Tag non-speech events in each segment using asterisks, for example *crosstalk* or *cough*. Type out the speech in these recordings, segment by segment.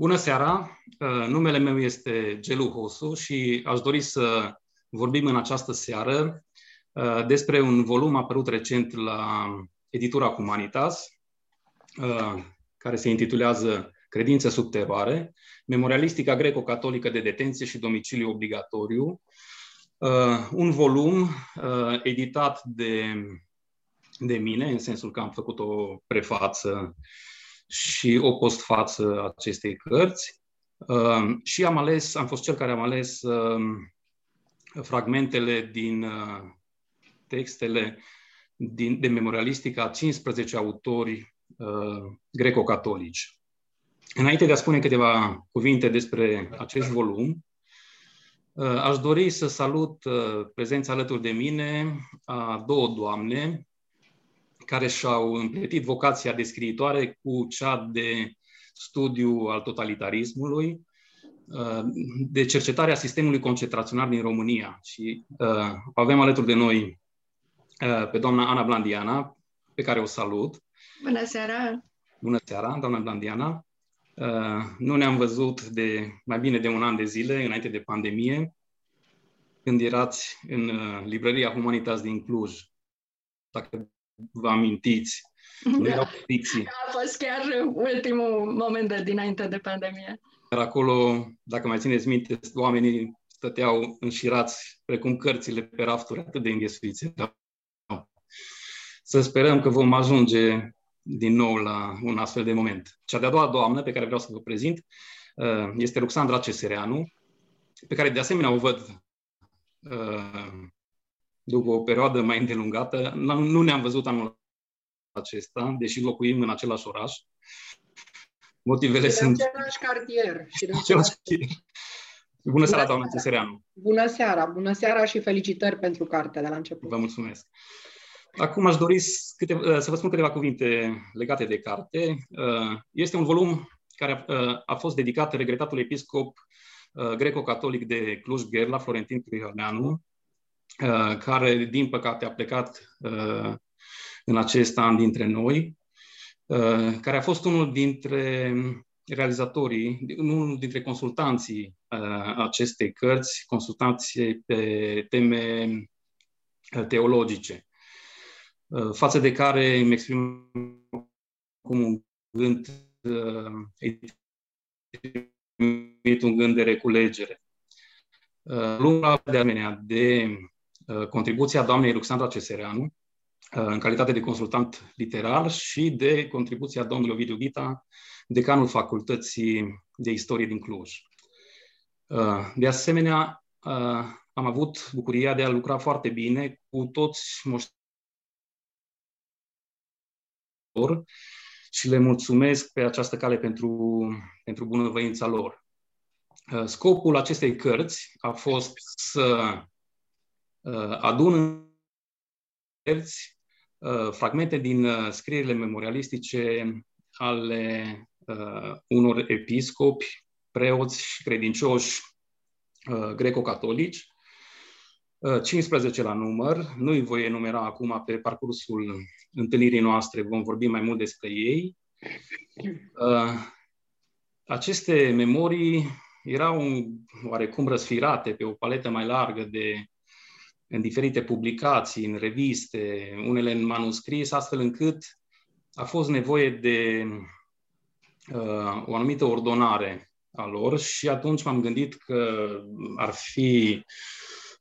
Bună seara! Uh, numele meu este Gelu Hosu și aș dori să vorbim în această seară uh, despre un volum apărut recent la editura Humanitas, uh, care se intitulează Credințe sub teroare, Memorialistica greco-catolică de detenție și domiciliu obligatoriu, un volum editat de, de mine, în sensul că am făcut o prefață și o postfață acestei cărți. Uh, și am ales, am fost cel care am ales uh, fragmentele din uh, textele din, de memorialistică a 15 autori greco-catolici. Înainte de a spune câteva cuvinte despre acest volum, aș dori să salut prezența alături de mine a două doamne, care și-au împletit vocația de scriitoare cu cea de studiu al totalitarismului, uh, de cercetarea sistemului concentrațional din România. Și uh, avem alături de noi uh, pe doamna Ana Blandiana, pe care o salut. Bună seara! Bună seara, doamna Blandiana! Uh, nu ne-am văzut de mai bine de un an de zile, înainte de pandemie, când erați în uh, librăria Humanitas din Cluj. Dacă vă amintiți. Nu da. erau A fost chiar ultimul moment de dinainte de pandemie. Dar acolo, dacă mai țineți minte, oamenii stăteau înșirați precum cărțile pe rafturi atât de înghesuiți. Să sperăm că vom ajunge din nou la un astfel de moment. Cea de-a doua doamnă pe care vreau să vă prezint uh, este Ruxandra Cesereanu, pe care de asemenea o văd uh, după o perioadă mai îndelungată. Nu ne-am văzut anul acesta, deși locuim în același oraș. Motivele sunt... același șcartier. Și de același șcartier. Bună seara, doamna Cesereanu! Bună seara! Bună seara și felicitări pentru carte de la început. Vă mulțumesc! Acum aș dori câte, uh, să vă spun câteva cuvinte legate de carte. Uh, este un volum care uh, a fost dedicat regretatul episcop greco-catolic de Cluj-Gherla, Florentin Criorneanu, Uh, care, din păcate, a plecat uh, în acest an dintre noi, uh, care a fost unul dintre realizatorii, unul dintre consultanții acestei cărți, consultanții pe teme teologice, față de care îmi exprim cum un gând, un gând de reculegere. Lumea de asemenea de Uh, contribuția doamnei Ruxandra Cesereanu, uh, în calitate de consultant literar și de contribuția domnului Ovidiu Ghita, decanul Facultății de Istorie din Cluj. Uh, de asemenea, am avut bucuria de a lucra foarte bine cu toți moștenitori și le mulțumesc pe această cale pentru, pentru bunăvoința lor. Scopul acestei cărți a fost să Uh, adun terți uh, fragmente din uh, scrierile memorialistice ale unor episcopi, preoți și credincioși greco-catolici, 15 la număr, nu îi voi enumera acum pe parcursul întâlnirii noastre, vom vorbi mai mult despre ei. Aceste memorii erau oarecum răsfirate pe o paletă mai largă de în diferite publicații, în reviste, unele în manuscris, astfel încât a fost nevoie de uh, o anumită ordonare a lor și atunci m-am gândit că ar fi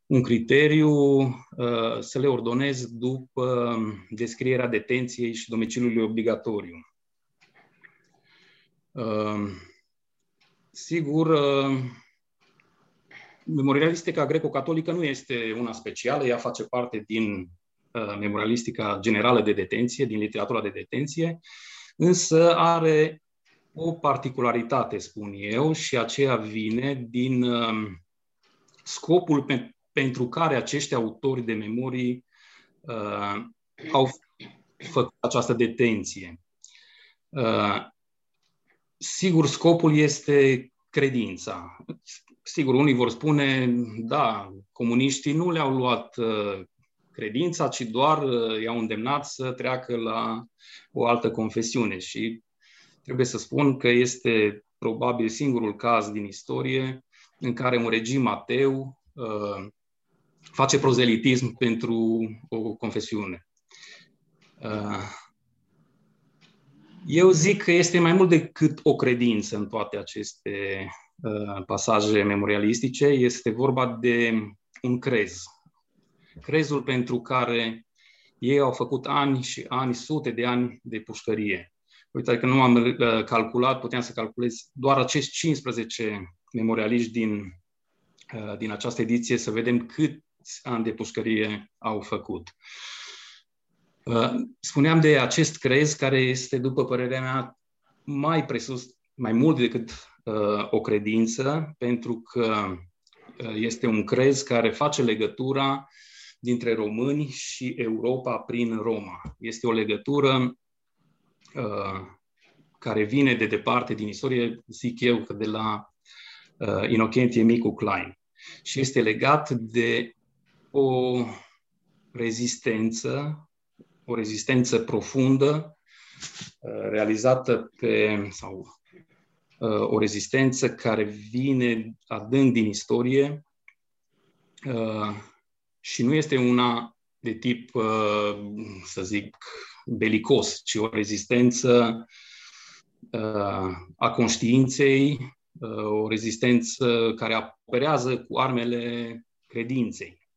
un criteriu uh, să le ordonez după descrierea detenției și domiciliului obligatoriu. Uh, sigur, uh, memorialistica greco-catolică nu este una specială, ea face parte din uh, memorialistica generală de detenție, din literatura de detenție, însă are o particularitate, spun eu, și aceea vine din uh, scopul pe, pentru care acești autori de memorii uh, au făcut această detenție. Uh, sigur, scopul este credința. Sigur, unii vor spune, da, comuniștii nu le-au luat uh, credința, ci doar uh, i-au îndemnat să treacă la o altă confesiune. Și trebuie să spun că este probabil singurul caz din istorie în care un regim ateu face prozelitism pentru o confesiune. Eu zic că este mai mult decât o credință în toate aceste pasaje memorialistice. Este vorba de un crez. Crezul pentru care ei au făcut ani și ani, sute de ani de pușcărie. Uite, că nu am uh, calculat, puteam să calculez doar acești 15 memorialiști din, uh, din această ediție, să vedem cât ani de pușcărie au făcut. Uh, spuneam de acest crez care este, după părerea mea, mai presus, mai mult decât o credință, pentru că este un crez care face legătura dintre români și Europa prin Roma. Este o legătură uh, care vine de departe din istorie, zic eu, de la uh, Inocentie Micu Klein. Și este legat de o rezistență, o rezistență profundă, uh, realizată pe, sau uh, o rezistență care vine adânc din istorie, uh, și nu este una de tip, uh, să zic, belicos, ci o rezistență uh, a conștiinței, uh, o rezistență care operează cu armele credinței.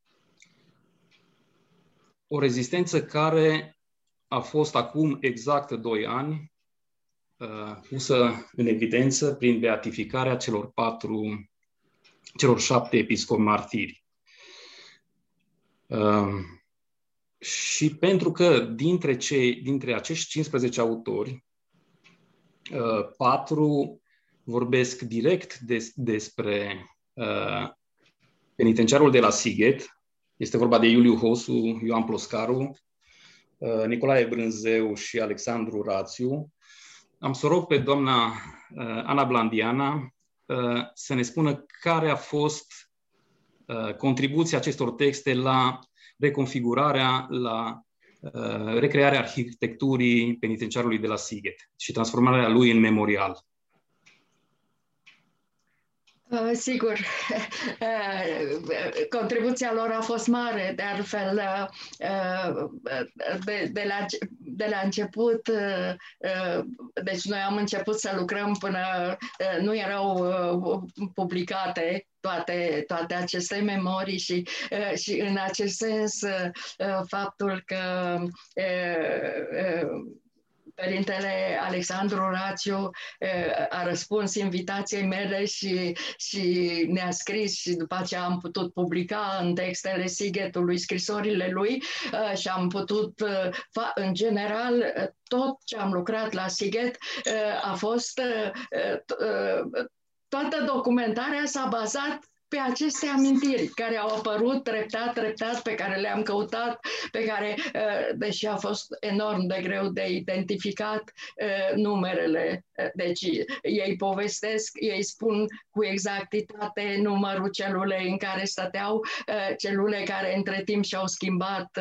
O rezistență care a fost acum exact doi ani pusă în evidență prin beatificarea celor patru, celor șapte episcopi martiri. Um, și pentru că dintre, cei, dintre acești 15 autori, uh, patru vorbesc direct des, despre uh, penitenciarul de la Sighet, este vorba de Iuliu Hosu, Ioan Ploscaru, uh, Nicolae Brânzeu și Alexandru Rațiu. Am să rog pe doamna uh, Ana Blandiana uh, să ne spună care a fost Uh, contribuția acestor texte la reconfigurarea, la uh, recrearea arhitecturii penitenciarului de la Sighet și transformarea lui în memorial. Uh, sigur, *laughs* contribuția lor a fost mare, de altfel, de, de, la, de la început, deci noi am început să lucrăm până nu erau publicate toate, toate aceste memorii și, uh, și în acest sens uh, faptul că uh, Părintele Alexandru Rațiu a răspuns invitației mele și, și ne-a scris și după aceea am putut publica în textele Sighetului scrisorile lui și am putut, în general, tot ce am lucrat la Sighet a fost toată documentarea s-a bazat pe aceste amintiri care au apărut treptat, treptat, pe care le-am căutat, pe care, uh, deși a fost enorm de greu de identificat uh, numerele, uh, deci ei povestesc, ei spun cu exactitate numărul celulei în care stăteau, celule care între timp și-au schimbat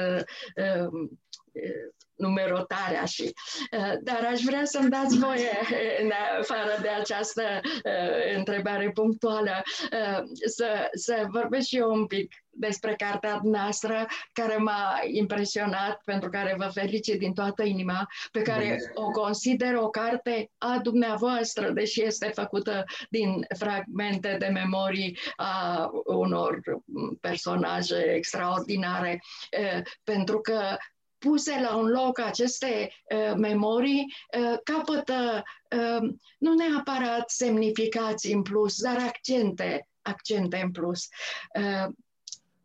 numerotarea și uh, dar aș vrea să-mi dați voie în afară de această uh, întrebare punctuală uh, să, să vorbesc și eu un pic despre cartea noastră care m-a impresionat, pentru care vă felicit din toată inima, pe care o consider o carte a dumneavoastră, deși este făcută din fragmente de memorii a unor personaje extraordinare, pentru că puse la un loc aceste uh, memorii uh, capătă uh, nu neapărat semnificații în plus, dar accente, accente în plus. Uh,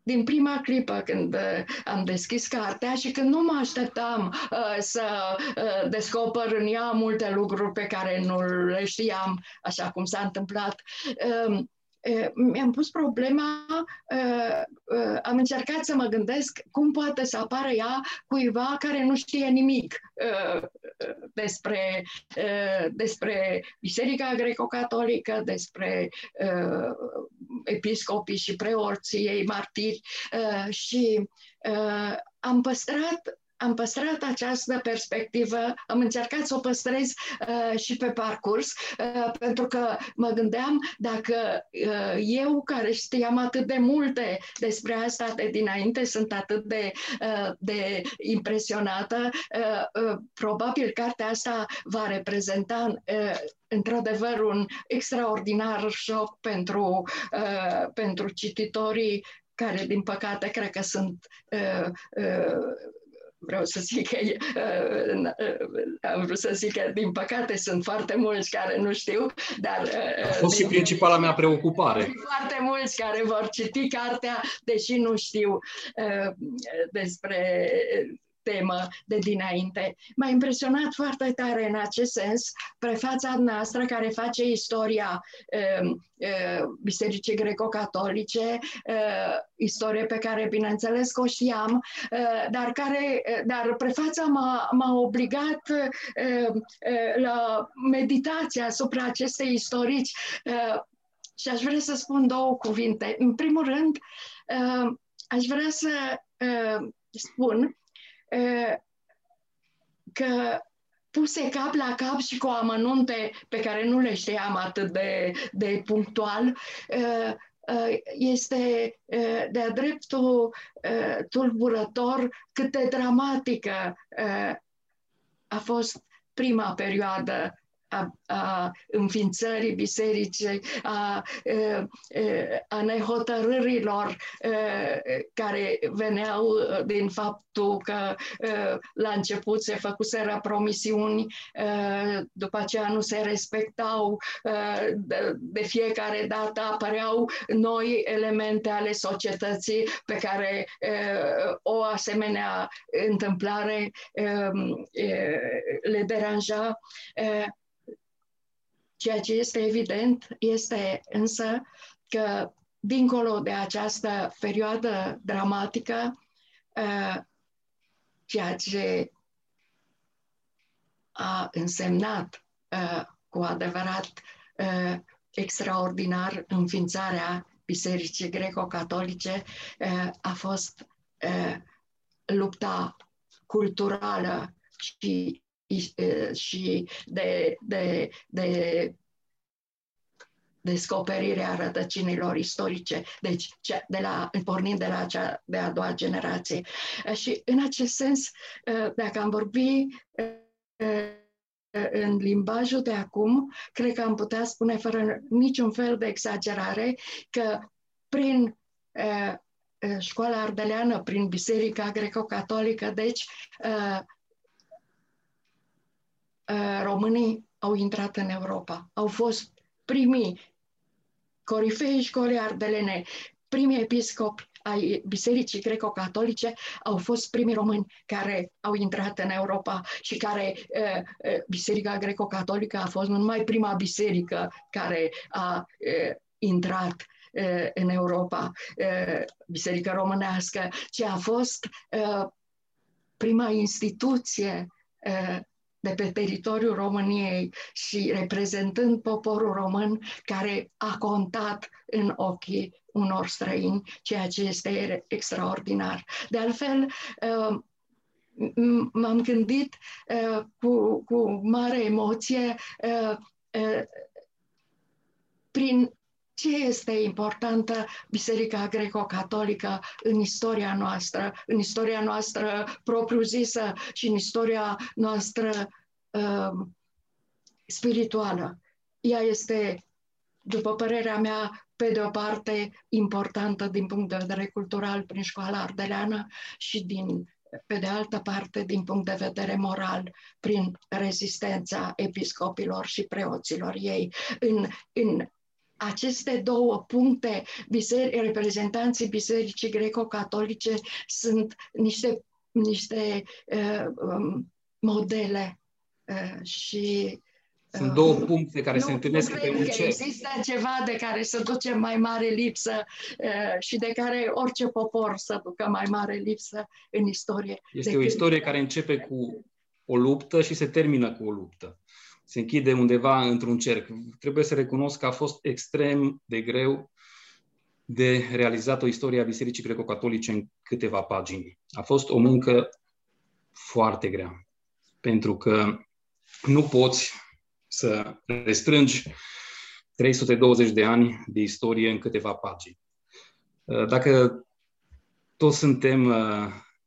din prima clipă când uh, am deschis cartea și când nu mă așteptam uh, să uh, descoper în ea multe lucruri pe care nu le știam, așa cum s-a întâmplat, uh, mi-am pus problema, am încercat să mă gândesc cum poate să apară ea cuiva care nu știe nimic despre, despre Biserica Greco-Catolică, despre episcopii și preorții ei martiri. Și am păstrat am păstrat această perspectivă, am încercat să o păstrez uh, și pe parcurs, uh, pentru că mă gândeam dacă uh, eu, care știam atât de multe despre asta de dinainte, sunt atât de, uh, de impresionată, uh, uh, probabil cartea asta va reprezenta uh, într-adevăr un extraordinar șoc pentru, uh, pentru cititorii care, din păcate, cred că sunt uh, uh, vreau să zic că uh, am vrut să zic că din păcate sunt foarte mulți care nu știu, dar a fost și principala mea preocupare. Foarte mulți care vor citi cartea, deși nu știu despre temă de dinainte. M-a impresionat foarte tare în acest sens prefața noastră care face istoria uh, uh, Bisericii Greco-Catolice, uh, istorie pe care bineînțeles că o știam, uh, dar, care, uh, dar prefața m-a, m-a obligat uh, uh, la meditația asupra acestei istorici uh, și aș vrea să spun două cuvinte. În primul rând, uh, aș vrea să uh, spun că puse cap la cap și cu amănunte pe care nu le știam atât de, de punctual, este de-a dreptul tulburător cât de dramatică a fost prima perioadă a, a înființării bisericii, a, a nehotărârilor care veneau din faptul că la început se făcuseră promisiuni, după aceea nu se respectau, de fiecare dată apăreau noi elemente ale societății pe care o asemenea întâmplare le deranja. Ceea ce este evident este însă că, dincolo de această perioadă dramatică, uh, ceea ce a însemnat uh, cu adevărat uh, extraordinar înființarea Bisericii Greco-Catolice a fost lupta culturală și și de, de, de descoperirea rădăcinilor istorice, deci de la, pornind de la cea de a doua generație. Și în acest sens, dacă am vorbi în limbajul de acum, cred că am putea spune fără niciun fel de exagerare că prin școala ardeleană, prin Biserica Greco-Catolică, deci Uh, românii au intrat în Europa. Au fost primii corifei școlii ardelene, primii episcopi ai Bisericii Greco-Catolice au fost primii români care au intrat în Europa și care uh, uh, Biserica Greco-Catolică a fost nu numai prima biserică care a uh, intrat uh, în Europa, uh, Biserica Românească, ci a fost uh, prima instituție uh, de pe teritoriul României și reprezentând poporul român care a contat în ochii unor străini, ceea ce este extraordinar. De altfel, uh, m-am gândit uh, cu, cu mare emoție uh, prin ce este importantă Biserica Greco-Catolică în istoria noastră, în istoria noastră propriu-zisă și în istoria noastră uh, spirituală. Ea este, după părerea mea, pe de o parte importantă din punct de vedere cultural prin școala ardeleană și din pe de altă parte, din punct de vedere moral, prin rezistența episcopilor și preoților ei în, în aceste două puncte, biseri, reprezentanții Bisericii Greco-Catolice sunt niște, niște uh, um, modele uh, și sunt uh, două puncte care nu, se întâlnesc pe un cer. Există ceva de care să duce mai mare lipsă uh, și de care orice popor să ducă mai mare lipsă în istorie. Este decât... o istorie care începe cu o luptă și se termină cu o luptă se închide undeva într-un cerc. Trebuie să recunosc că a fost extrem de greu de realizat o istorie a Bisericii Greco-Catolice în câteva pagini. A fost o muncă foarte grea. Pentru că nu poți să restrângi 320 de ani de istorie în câteva pagini. Uh, dacă toți suntem uh,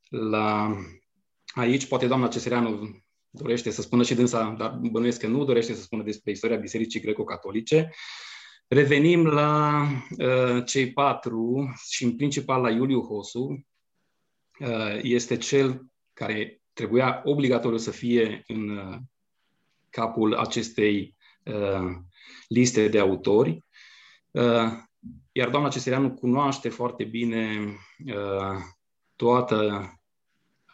la aici, poate doamna Cesereanu dorește să spună și dânsa, dar bănuiesc că nu dorește să spună despre istoria Bisericii Greco-Catolice. Revenim la uh, cei patru și în principal la Iuliu Hosu. Uh, este cel care trebuia obligatoriu să fie în uh, capul acestei uh, liste de autori. Uh, iar doamna Cesereanu cunoaște foarte bine uh, toată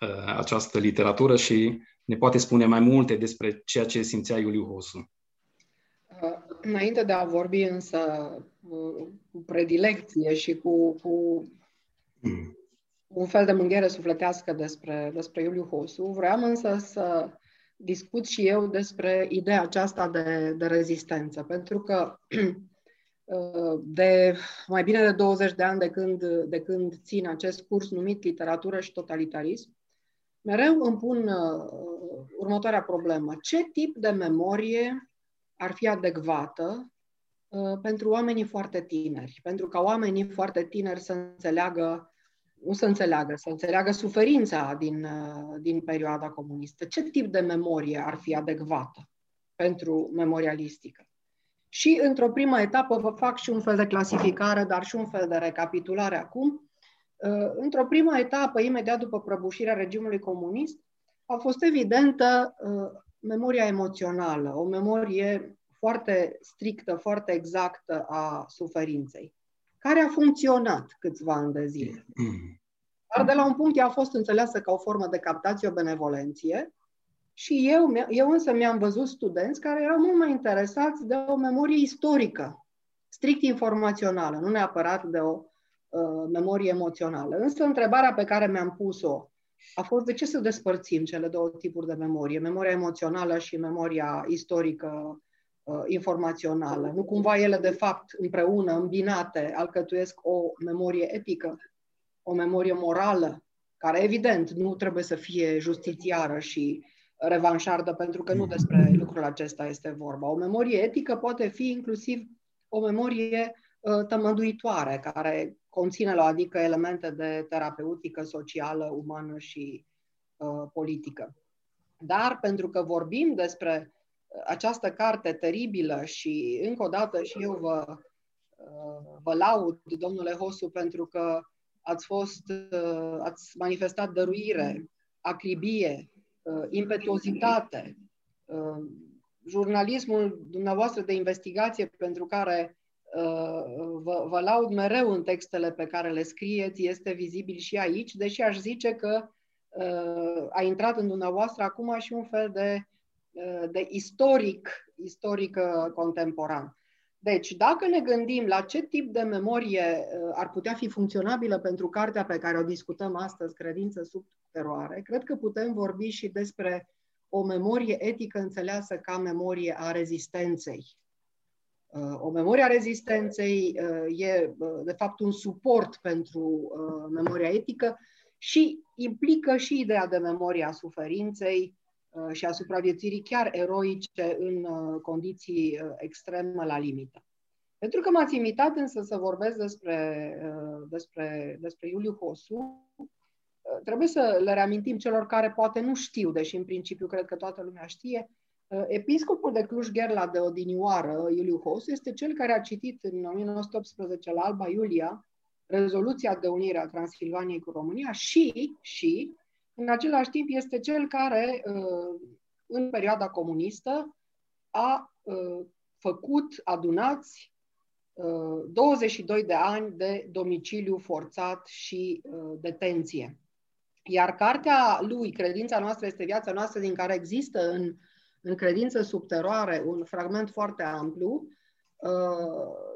uh, această literatură și ne poate spune mai multe despre ceea ce simțea Iuliu Hosu. Uh, înainte de a vorbi însă uh, cu predilecție și cu, cu mm. un fel de mânghere sufletească despre, despre Iuliu Hosu, vreau însă să discut și eu despre ideea aceasta de, de rezistență, pentru că *clears throat* uh, de mai bine de 20 de ani de când, de când țin acest curs numit Literatură și Totalitarism, mereu îmi pun uh, următoarea problemă. Ce tip de memorie ar fi adecvată uh, pentru oamenii foarte tineri? Pentru ca oamenii foarte tineri să înțeleagă nu să înțeleagă, să înțeleagă suferința din, uh, din perioada comunistă. Ce tip de memorie ar fi adecvată pentru memorialistică? Și într-o primă etapă vă fac și un fel de clasificare, dar și un fel de recapitulare acum. Uh, într-o primă etapă, imediat după prăbușirea regimului comunist, a fost evidentă uh, memoria emoțională, o memorie foarte strictă, foarte exactă a suferinței care a funcționat câțiva ani de zile. Dar de la un punct ea a fost înțeleasă ca o formă de captație, o benevolenție și eu, eu însă mi-am văzut studenți care erau mult mai interesați de o memorie istorică, strict informațională, nu neapărat de o uh, memorie emoțională. Însă întrebarea pe care mi-am pus-o a fost de ce să despărțim cele două tipuri de memorie, memoria emoțională și memoria istorică uh, informațională. Nu cumva ele, de fapt, împreună, îmbinate, alcătuiesc o memorie etică, o memorie morală, care, evident, nu trebuie să fie justițiară și revanșardă, pentru că nu despre lucrul acesta este vorba. O memorie etică poate fi inclusiv o memorie uh, tămăduitoare, care conține la adică elemente de terapeutică, socială, umană și uh, politică. Dar pentru că vorbim despre această carte teribilă și încă o dată și eu vă, uh, vă laud, domnule Hosu, pentru că ați fost, uh, ați manifestat dăruire, acribie, uh, impetuozitate, jurnalismul dumneavoastră de investigație pentru care vă, vă laud mereu în textele pe care le scrieți, este vizibil și aici, deși aș zice că a intrat în dumneavoastră acum și un fel de de istoric, istoric uh, contemporan. Deci, dacă ne gândim la ce tip de memorie uh, ar putea fi funcționabilă pentru cartea pe care o discutăm astăzi, Credință sub teroare, cred că putem vorbi și despre o memorie etică înțeleasă ca memorie a rezistenței. Uh, o memorie a rezistenței e, de fapt, un suport pentru memoria etică și implică și ideea de memoria suferinței, Uh, și a supraviețuirii chiar eroice în uh, condiții uh, extreme la limită. Pentru că m-ați invitat însă să vorbesc despre, despre, despre Iuliu Hosu, trebuie să le reamintim celor care poate nu știu, deși în principiu cred că toată lumea știe, Episcopul de Cluj-Gherla de odinioară, Iuliu Hosu, este cel care a citit în 1918 la Alba Iulia rezoluția de unire a Transilvaniei cu România și, și în același timp este cel care, uh, în perioada comunistă, a uh, făcut adunați 22 uh, de ani de domiciliu forțat și detenție. Iar cartea lui, Credința noastră este viața noastră, din care există în, în credință subteroare un fragment foarte amplu,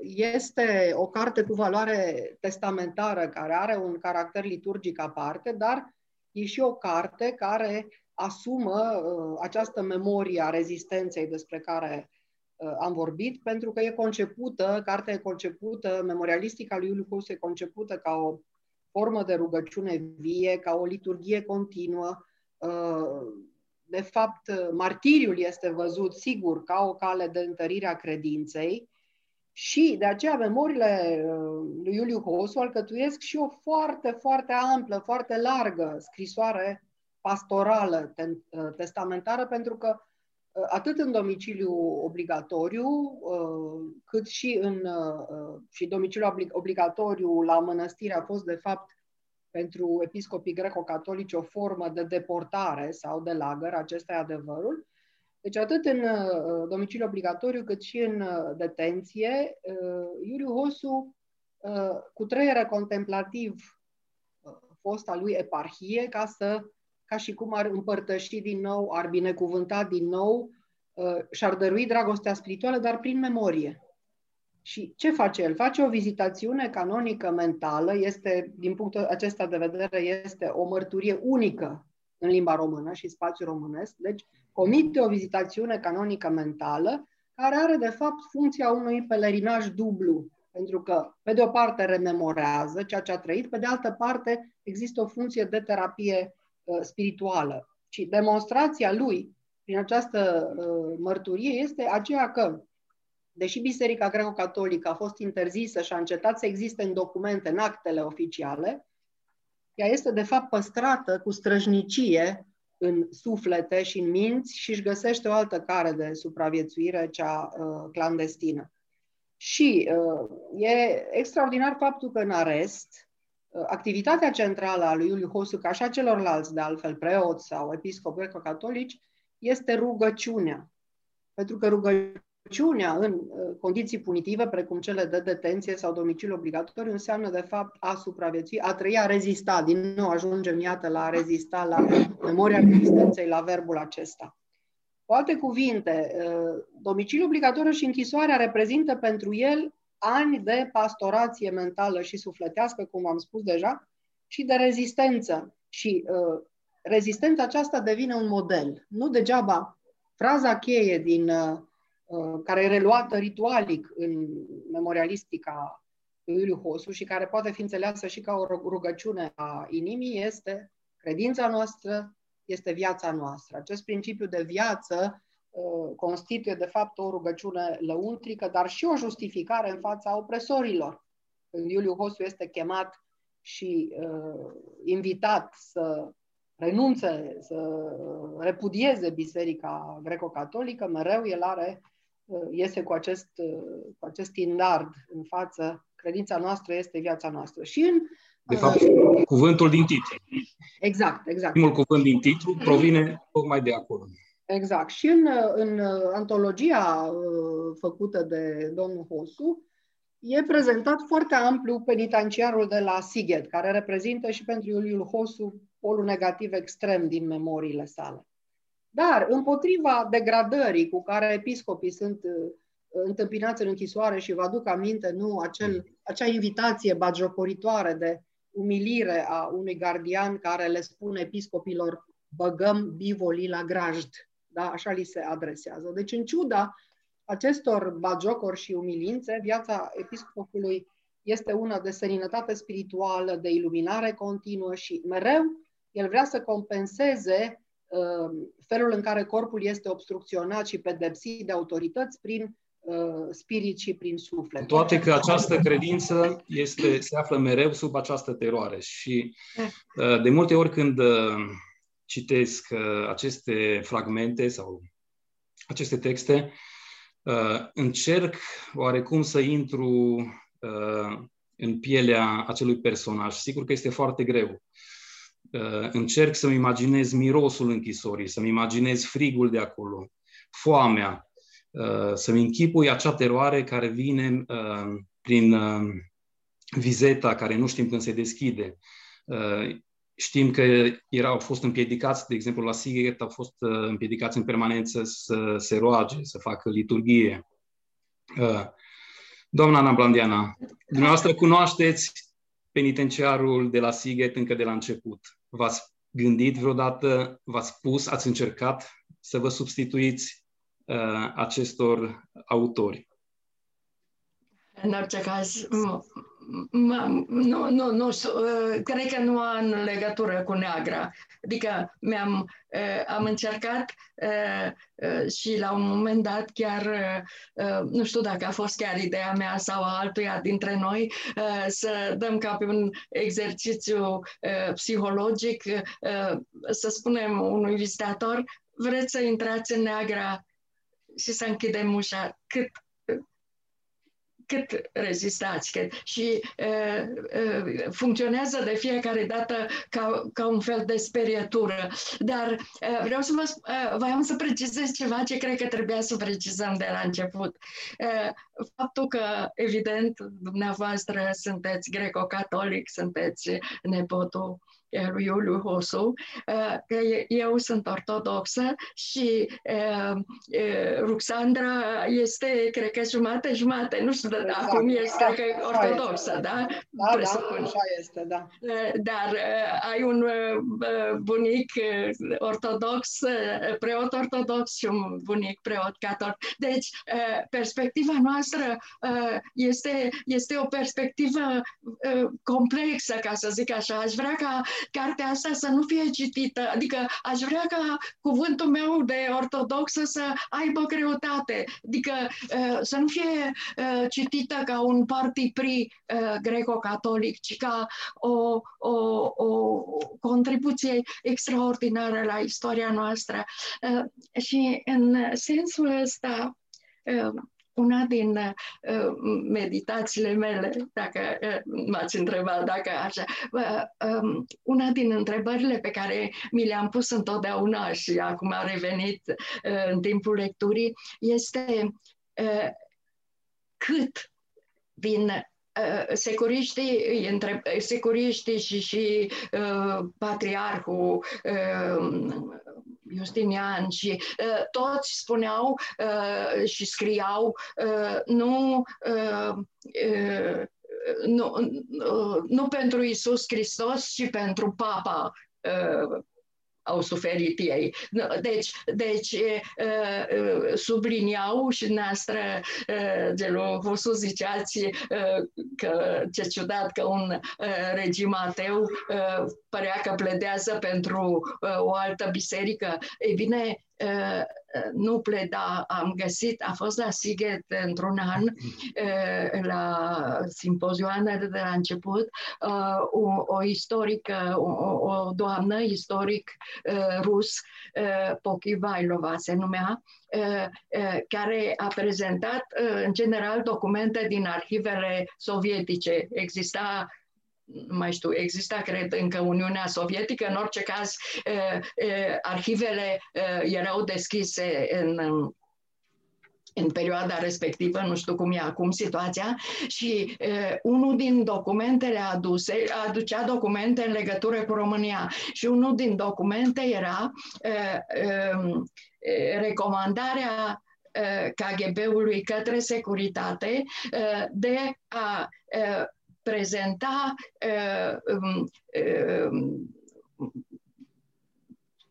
este o carte cu valoare testamentară, care are un caracter liturgic aparte, dar e și o carte care asumă uh, această memorie a rezistenței despre care uh, am vorbit, pentru că e concepută, cartea e concepută, memorialistica lui Iuliu Cus e concepută ca o formă de rugăciune vie, ca o liturghie continuă, de fapt, martiriul este văzut, sigur, ca o cale de întărire a credinței și de aceea memoriile lui Iuliu Hosu alcătuiesc și o foarte, foarte amplă, foarte largă scrisoare pastorală, testamentară, pentru că atât în domiciliu obligatoriu, cât și în și domiciliu obligatoriu la mănăstire a fost de fapt pentru episcopii greco-catolici o formă de deportare sau de lagăr, acesta e adevărul. Deci atât în uh, domiciliu obligatoriu cât și în uh, detenție, uh, Iuliu Hosu, uh, cu trăiere contemplativ uh, fosta lui eparhie, ca să ca și cum ar împărtăși din nou, ar binecuvânta din nou uh, și-ar dărui dragostea spirituală, dar prin memorie. Și ce face el? Face o vizitațiune canonică mentală, este, din punctul acesta de vedere, este o mărturie unică în limba română și spațiu românesc, deci comite o vizitațiune canonică mentală care are, de fapt, funcția unui pelerinaj dublu, pentru că, pe de o parte, rememorează ceea ce a trăit, pe de altă parte, există o funcție de terapie uh, spirituală. Și demonstrația lui prin această uh, mărturie este aceea că deși Biserica Greco-Catolică a fost interzisă și a încetat să existe în documente, în actele oficiale, ea este de fapt păstrată cu străjnicie în suflete și în minți și își găsește o altă care de supraviețuire, cea uh, clandestină. Și uh, e extraordinar faptul că în arest, uh, activitatea centrală a lui Iuliu Hosu, ca și a celorlalți, de altfel, preoți sau episcopi greco-catolici, este rugăciunea. Pentru că rugăciunea Rugăciunea în uh, condiții punitive, precum cele de detenție sau domiciliu obligatoriu, înseamnă, de fapt, a supraviețui, a trăi, a rezista. Din nou ajungem, iată, la a rezista, la memoria existenței, la verbul acesta. Cu alte cuvinte, uh, domiciliu obligatoriu și închisoarea reprezintă pentru el ani de pastorație mentală și sufletească, cum am spus deja, și de rezistență. Și uh, rezistența aceasta devine un model. Nu degeaba fraza cheie din uh, Uh, care e reluată ritualic în memorialistica lui Iuliu Hosu și care poate fi înțeleasă și ca o rugăciune a inimii, este credința noastră, este viața noastră. Acest principiu de viață uh, constituie, de fapt, o rugăciune lăuntrică, dar și o justificare în fața opresorilor. Când Iuliu Hosu este chemat și uh, invitat să renunțe, să repudieze Biserica Greco-Catolică, mereu el are iese cu acest, cu acest standard în față, credința noastră este viața noastră. Și în de fapt, uh, cuvântul din titlu. Exact, exact. Primul cuvânt din titlu provine tocmai de acolo. Exact. Și în, în antologia uh, făcută de domnul Hosu, e prezentat foarte amplu penitenciarul de la Sighet, care reprezintă și pentru Iuliul Hosu polul negativ extrem din memoriile sale. Dar, împotriva degradării cu care episcopii sunt uh, întâmpinați în închisoare și vă aduc aminte, nu, acel, acea invitație bagiocoritoare de umilire a unui gardian care le spune episcopilor băgăm bivolii la grajd. Da? Așa li se adresează. Deci, în ciuda acestor bagiocori și umilințe, viața episcopului este una de seninătate spirituală, de iluminare continuă și mereu el vrea să compenseze Uh, felul în care corpul este obstrucționat și pedepsit de autorități prin uh, spirit și prin suflet. Toate că această credință este, se află mereu sub această teroare și uh, de multe ori când citesc aceste fragmente sau aceste texte, încerc oarecum să intru în pielea acelui personaj. Sigur că este foarte greu. Uh, încerc să-mi imaginez mirosul închisorii, să-mi imaginez frigul de acolo, foamea, uh, să-mi închipui acea teroare care vine uh, prin vizeta care nu știm când se deschide. Știm că erau, au fost împiedicați, de exemplu, la Sighet, au fost împiedicați în permanență să se roage, să facă liturghie. Doamna Ana Blandiana, dumneavoastră cunoașteți penitenciarul de la Sighet încă de la început. V-ați gândit vreodată, v-ați spus, ați încercat să vă substituiți uh, acestor autori? În orice caz, nu, nu, nu, uh, cred că nu am legătură cu neagra. Adică mi-am, uh, am încercat uh, și la un moment dat chiar, nu știu dacă a fost chiar ideea mea sau a altuia dintre noi, să dăm ca pe un exercițiu psihologic, să spunem unui vizitator, vreți să intrați în neagra și să închidem ușa cât cât rezistați. Cât, și uh, uh, funcționează de fiecare dată ca, ca un fel de sperietură. Dar uh, vreau să vă uh, voiam să precizez ceva ce cred că trebuia să precizăm de la început. Uh, faptul că, evident, dumneavoastră sunteți greco-catolic, sunteți nepotul lui Iuliu Hosu, că eu sunt ortodoxă și Ruxandra este, cred că jumate, jumate, nu știu, exact. acum este da, că ortodoxă, da? Da, da, așa este, da. Dar ai un bunic ortodox, preot ortodox și un bunic preot catolic. Deci, perspectiva noastră este, este o perspectivă complexă, ca să zic așa. Aș vrea ca cartea asta să nu fie citită, adică aș vrea ca cuvântul meu de ortodoxă să aibă greutate, adică uh, să nu fie uh, citită ca un partipri uh, greco-catolic, ci ca o, o, o contribuție extraordinară la istoria noastră. Și în sensul ăsta, una din uh, meditațiile mele, dacă uh, m-ați întrebat dacă așa, uh, um, una din întrebările pe care mi le-am pus întotdeauna și acum a revenit uh, în timpul lecturii, este uh, cât din uh, securiștii, între securiștii și, și uh, patriarhul uh, Justinian și uh, toți spuneau uh, și scriau uh, nu uh, uh, nu, uh, nu pentru Isus Hristos, ci pentru Papa uh, au suferit ei. Deci, deci subliniau și noastră Gelohusu ziceați că ce ciudat că un regim ateu părea că pledează pentru o altă biserică. Ei bine, Uh, nu pleda, am găsit, a fost la Siget într-un an, uh, la simpozioanele de la început, uh, o, o istorică, o, o doamnă istoric rus, Pochivailova se numea, care a prezentat în general documente din arhivele sovietice. Exista mai știu, exista, cred, încă Uniunea Sovietică, în orice caz, arhivele erau deschise în în perioada respectivă, nu știu cum e acum situația, și uh, unul din documentele aduse, aducea documente în legătură cu România. Și unul din documente era uh, uh, recomandarea KGB-ului către securitate de a prezenta uh, um, uh,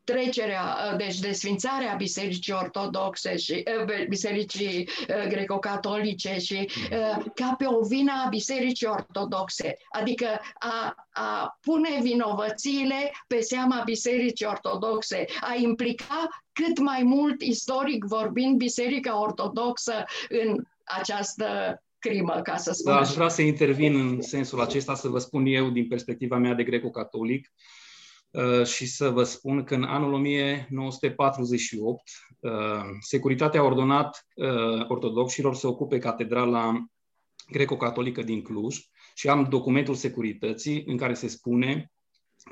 trecerea, deci desfințarea Bisericii Ortodoxe și uh, Bisericii uh, Greco-Catolice și uh, ca pe o vină a Bisericii Ortodoxe, adică a, a pune vinovățiile pe seama Bisericii Ortodoxe, a implica cât mai mult istoric vorbind Biserica Ortodoxă în această crimă, ca să spun da, Aș vrea să intervin în sensul acesta, să vă spun eu din perspectiva mea de greco-catolic uh, și să vă spun că în anul 1948 uh, Securitatea a ordonat uh, ortodoxilor să ocupe catedrala greco-catolică din Cluj și am documentul securității în care se spune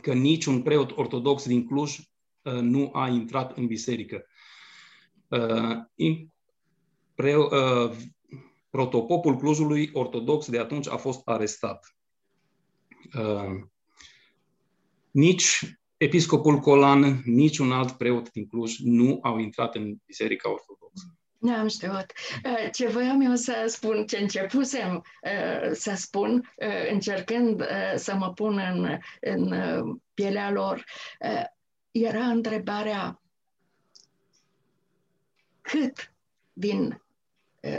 că niciun preot ortodox din Cluj nu a intrat în biserică. Protopopul Clujului ortodox de atunci a fost arestat. Uh, nici episcopul Colan, nici un alt preot din Cluj nu au intrat în Biserica Ortodoxă. N-am știut. Uh, ce voiam eu să spun, ce începusem uh, să spun, uh, încercând să mă pun în, în pielea lor, era întrebarea cât din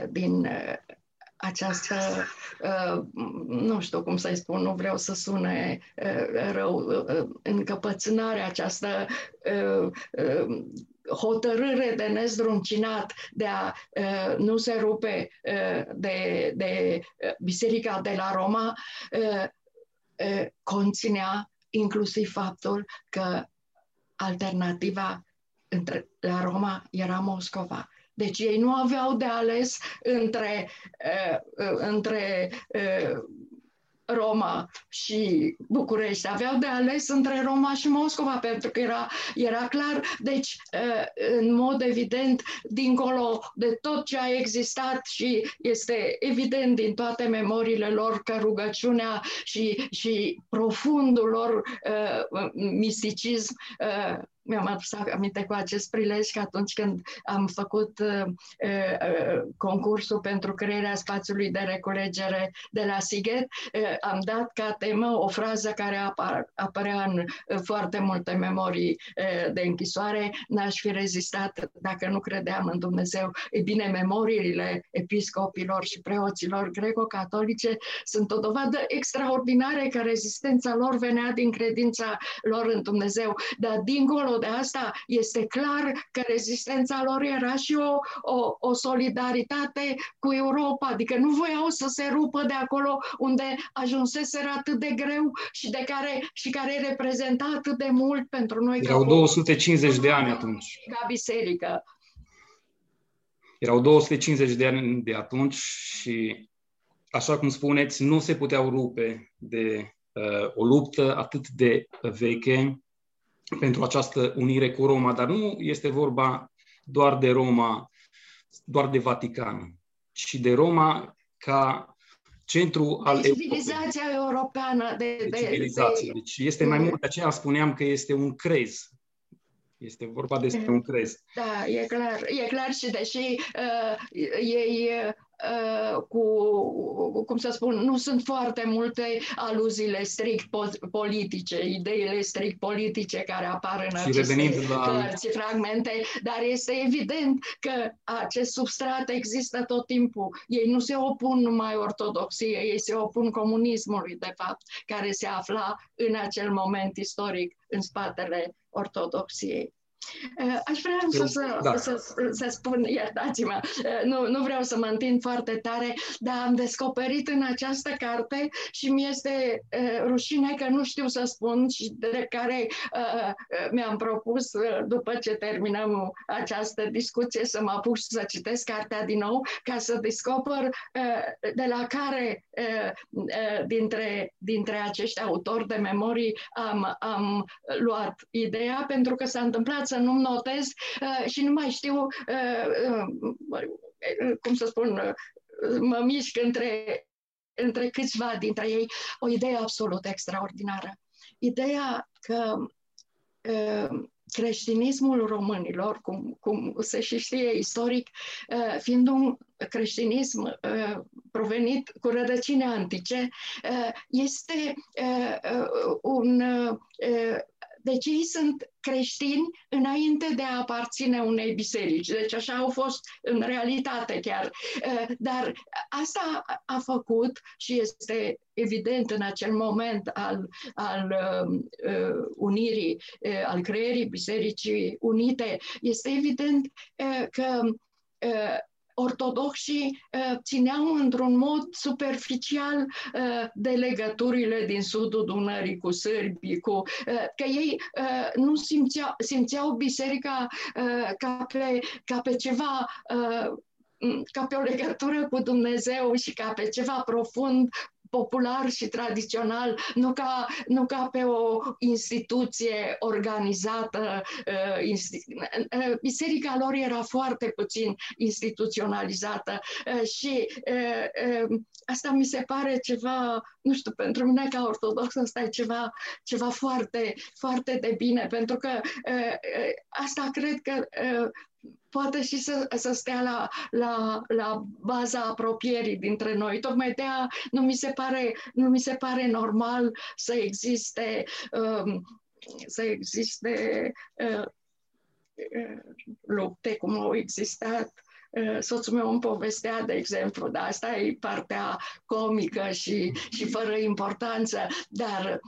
din uh, această, uh, nu știu cum să-i spun, nu vreau să sune uh, rău, uh, încăpățânare, această hotărâre de nezdruncinat de a nu se rupe de, de biserica de la Roma, conținea inclusiv faptul că alternativa între, la Roma era Moscova. Deci ei nu aveau de ales între, uh, uh, între uh, Roma și București. Aveau de ales între Roma și Moscova, pentru că era, era clar. Deci, în mod evident, dincolo de tot ce a existat și este evident din toate memoriile lor că rugăciunea și, și profundul lor uh, misticism uh, mi-am adus aminte cu acest prilej că atunci când am făcut uh, uh, concursul pentru crearea spațiului de reculegere de la Sighet, uh, am dat ca temă o frază care apar, apărea în uh, foarte multe memorii uh, de închisoare, n-aș fi rezistat dacă nu credeam în Dumnezeu. E bine, memoriile episcopilor și preoților greco-catolice sunt o dovadă extraordinară că rezistența lor venea din credința lor în Dumnezeu, dar dincolo dincolo de asta, este clar că rezistența lor era și o, o, o solidaritate cu Europa, adică nu voiau să se rupă de acolo unde ajunseseră atât de greu și de care, și care reprezenta atât de mult pentru noi. Erau 250 de ani atunci. Ca biserică. Erau 250 de ani de atunci și, așa cum spuneți, nu se puteau rupe de uh, o luptă atât de veche pentru această unire cu Roma, dar nu este vorba doar de Roma, doar de Vatican, ci de Roma ca centru al de civilizația europeană. De, de, de civilizație. De, deci este mai mult, de aceea spuneam că este un crez. Este vorba despre un crez. Da, e clar, e clar și deși uh, ei Uh, cu, cum să spun, nu sunt foarte multe aluziile strict politice, ideile strict politice care apar în și aceste la... cărți, fragmente, dar este evident că acest substrat există tot timpul. Ei nu se opun numai ortodoxiei, ei se opun comunismului, de fapt, care se afla în acel moment istoric în spatele ortodoxiei. Eh, aș vrea să, să, da. să, să spun, iertați-mă, eh, nu, nu vreau să mă întind foarte tare, dar am descoperit în această carte și mi este uh, rușine că nu știu să spun și de care uh, mi-am propus, uh, după ce terminăm această discuție, să mă apuc să citesc cartea din nou, ca să descoper uh, de la care uh, uh, dintre, dintre acești autori de memorii am, am luat ideea, pentru că s-a întâmplat să să nu-mi notez uh, și nu mai știu, uh, uh, cum să spun, uh, mă mișc între, între câțiva dintre ei, o idee absolut extraordinară. Ideea că uh, creștinismul românilor, cum, cum se și știe istoric, uh, fiind un creștinism uh, provenit cu rădăcini antice, uh, este un deci ei sunt creștini înainte de a aparține unei biserici. Deci așa au fost în realitate chiar. Uh, dar asta a făcut și este evident în acel moment al, al uh, unirii, uh, al creierii Bisericii Unite, este evident uh, că uh, ortodoxii uh, țineau într-un mod superficial uh, de legăturile din sudul Dunării cu sârbii, cu, uh, că ei uh, nu simțeau, simțeau biserica uh, ca, pe, ca pe ceva uh, ca pe o legătură cu Dumnezeu și ca pe ceva profund popular și tradițional, nu ca, nu ca pe o instituție organizată. Uh, uh, biserica lor era foarte puțin instituționalizată uh, și asta mi se pare ceva, nu știu, pentru mine ca ortodox asta e ceva, ceva foarte, foarte de bine, pentru că asta cred că poate și să, să stea la, la, la baza apropierii dintre noi. Tocmai de aia nu mi se pare, nu mi se pare normal să existe um, să existe uh, uh, lupte cum au existat soțul meu îmi povestea, de exemplu, dar asta e partea comică și, și fără importanță, dar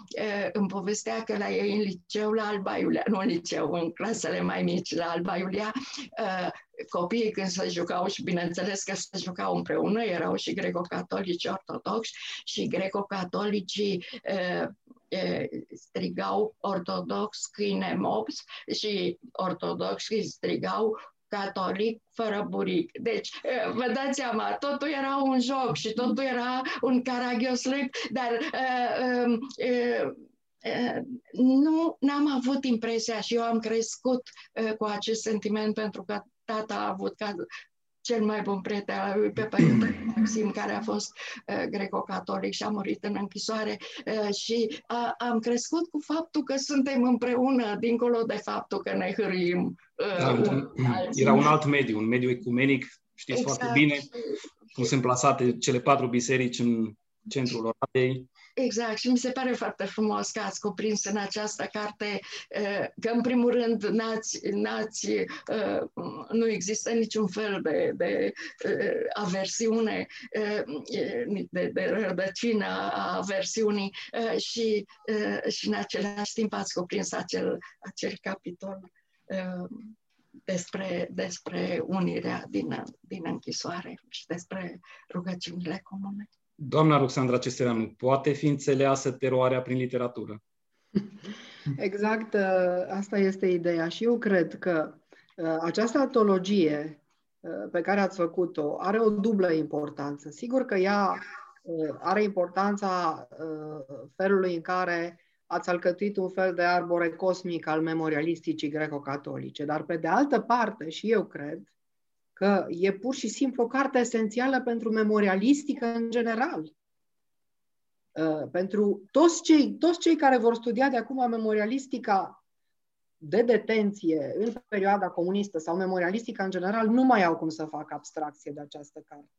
îmi povestea că la ei în liceu, la Alba Iulia, nu în liceu, în clasele mai mici, la Alba Iulia, copiii când se jucau și bineînțeles că se jucau împreună, erau și greco-catolici ortodoxi și greco-catolicii strigau ortodox câine mops și ortodoxii strigau catolic fără buric. Deci, vă dați seama, totul era un joc și totul era un caragioslic, dar uh, uh, uh, nu n-am avut impresia și eu am crescut uh, cu acest sentiment pentru că tata a avut ca cel mai bun prieten al lui pe părintele *clears throat* Maxim, care a fost uh, greco-catolic și a murit în închisoare uh, și uh, am crescut cu faptul că suntem împreună, dincolo de faptul că ne hârim. Uh, da, un, *clears throat* era un alt mediu, un mediu ecumenic, știți exact. foarte bine cum sunt plasate cele patru biserici în centrul Oradei. Exact, și mi se pare foarte frumos că ați cuprins în această carte că, în primul rând, nați, nați, nu există niciun fel de, de aversiune, de, de rădăcină a aversiunii și, și în același timp ați cuprins acel, acel capitol despre, despre unirea din, din închisoare și despre rugăciunile comune. Doamna Roxandra Cestereanu, poate fi înțeleasă teroarea prin literatură? *laughs* Exact, ă, asta este ideea. Și eu cred că ă, această antologie ă, pe care ați făcut-o are o dublă importanță. Sigur că ea are importanța felului în care ați alcătuit un fel de arbore cosmic al memorialisticii greco-catolice, dar pe de altă parte, și eu cred, că e pur și simplu o carte esențială pentru memorialistică în general. Uh, pentru toți cei, toți cei care vor studia de acum memorialistica de detenție în perioada comunistă sau memorialistica în general, nu mai au cum să facă abstracție de această carte.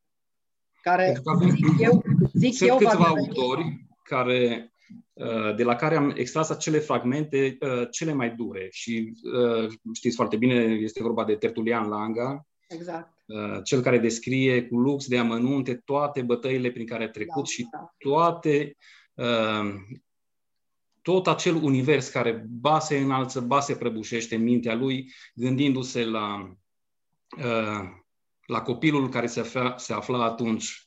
Care, zic eu, zic Sunt eu, câțiva autori care, uh, de la care am extras acele fragmente uh, cele mai dure și știți foarte bine, este vorba de Tertulian Langa, Exact. Uh, cel care descrie cu lux de amănunte toate bătăile prin care a trecut da, și da. toate uh, tot acel univers care ba se înalță, ba se prăbușește în mintea lui, gândindu-se la, uh, la copilul care se afla, se afla atunci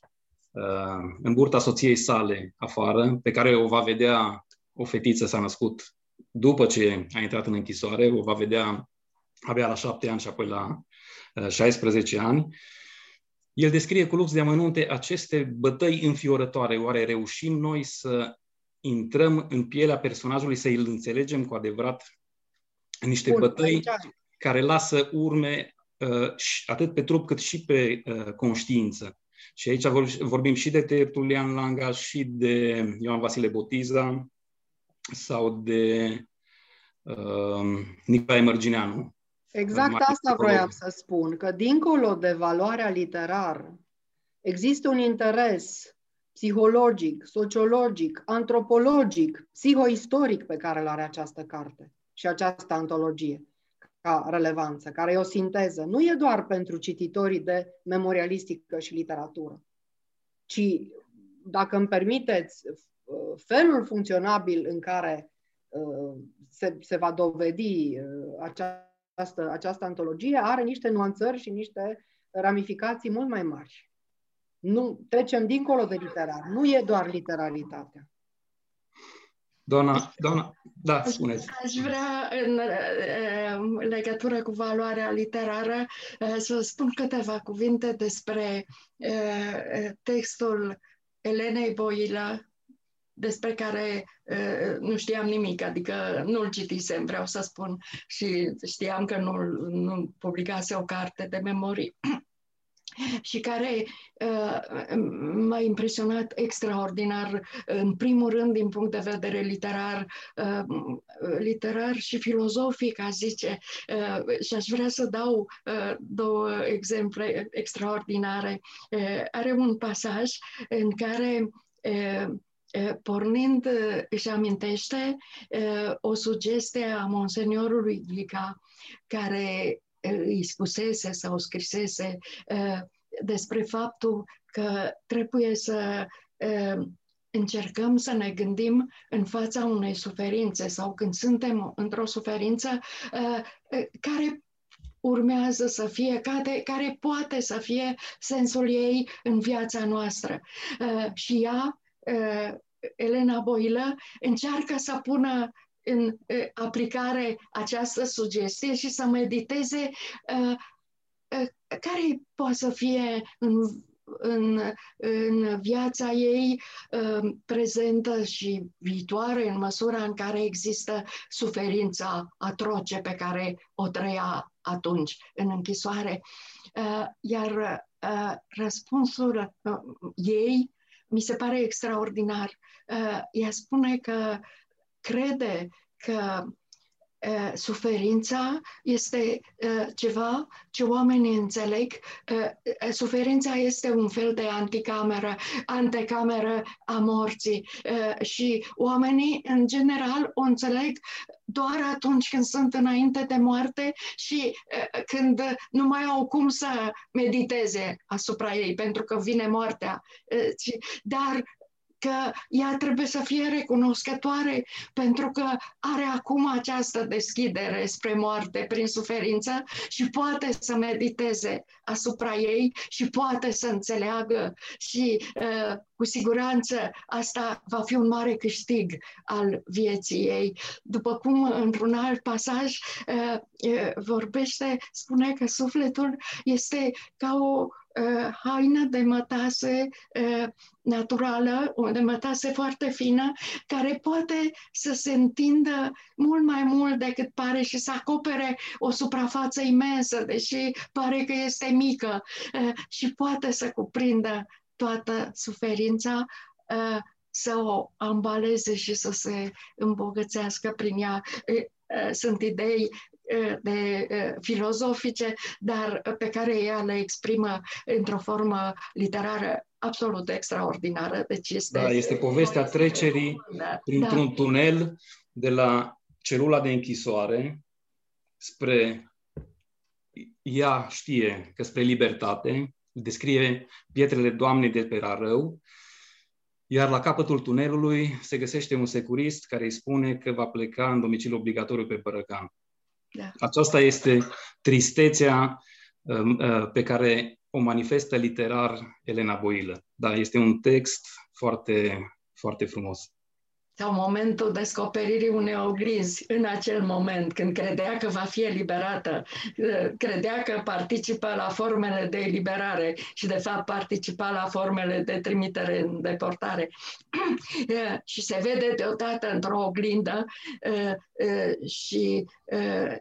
în burta soției sale afară, pe care o va vedea, o fetiță s-a născut după ce a intrat în închisoare, o va vedea abia la șapte ani și apoi la 16 ani, el descrie cu lux de amănunte aceste bătăi înfiorătoare. Oare reușim noi să intrăm în pielea personajului, să îl înțelegem cu adevărat în niște Bun, bătăi aici. care lasă urme uh, atât pe trup cât și pe uh, conștiință. Și aici vorbim și de Tertulian Langa, și de Ioan Vasile Botiza sau de uh, Nicolae Mărgineanu. Exact asta vroiam să spun, că dincolo de valoarea literară, există un interes psihologic, sociologic, antropologic, psihoistoric pe care îl are această carte și această antologie ca relevanță, care e o sinteză. Nu e doar pentru cititorii de memorialistică și literatură, ci, dacă îmi permiteți, felul funcționabil în care uh, se, se va dovedi uh, această această, această antologie are niște nuanțări și niște ramificații mult mai mari. Nu, trecem dincolo de literar. Nu e doar literaritatea. Doamna, doamna, da, spuneți. Aș vrea, în legătură cu valoarea literară, să spun câteva cuvinte despre textul Elenei Boilă, despre care uh, nu știam nimic, adică nu-l citisem, vreau să spun, și știam că nu, nu publicase o carte de memorii. *clears throat* și care uh, m-a impresionat extraordinar, în primul rând din punct de vedere literar, uh, literar și filozofic, a zice. Uh, și aș vrea să dau uh, două exemple extraordinare. Uh, are un pasaj în care uh, pornind, își amintește o sugestie a monseniorului Glica, care îi spusese sau scrisese despre faptul că trebuie să încercăm să ne gândim în fața unei suferințe sau când suntem într-o suferință care urmează să fie, care, care poate să fie sensul ei în viața noastră. Și ea, Elena Boilă, încearcă să pună în aplicare această sugestie și să mediteze care poate să fie în, în, în viața ei prezentă și viitoare în măsura în care există suferința atroce pe care o trăia atunci în închisoare. Iar răspunsul ei mi se pare extraordinar. Ea spune că crede că suferința este ceva ce oamenii înțeleg. Suferința este un fel de anticameră, anticameră a morții și oamenii, în general, o înțeleg doar atunci când sunt înainte de moarte și când nu mai au cum să mediteze asupra ei, pentru că vine moartea. Dar că ea trebuie să fie recunoscătoare pentru că are acum această deschidere spre moarte prin suferință și poate să mediteze asupra ei și poate să înțeleagă și uh, cu siguranță asta va fi un mare câștig al vieții ei. După cum într-un alt pasaj uh, uh, vorbește, spune că sufletul este ca o uh, haină de mătase uh, naturală, o de mătase foarte fină, care poate să se întindă mult mai mult decât pare și să acopere o suprafață imensă, deși pare că este mică uh, și poate să cuprindă toată suferința, uh, să o ambaleze și să se îmbogățească prin ea. Uh, sunt idei de filozofice, dar pe care ea le exprimă într-o formă literară absolut extraordinară. Deci este, da, este povestea trecerii da, printr-un da. tunel de la celula de închisoare spre ea știe că spre libertate, descrie pietrele Doamnei de pe rău, iar la capătul tunelului se găsește un securist care îi spune că va pleca în domiciliu obligatoriu pe Bărăcan. Da. Aceasta este tristețea um, uh, pe care o manifestă literar Elena Boilă. Da, este un text foarte, foarte frumos sau momentul descoperirii unei oglinzi în acel moment, când credea că va fi eliberată, credea că participă la formele de eliberare și de fapt participa la formele de trimitere în deportare. *clears throat* și se vede deodată într-o oglindă uh, uh, și uh,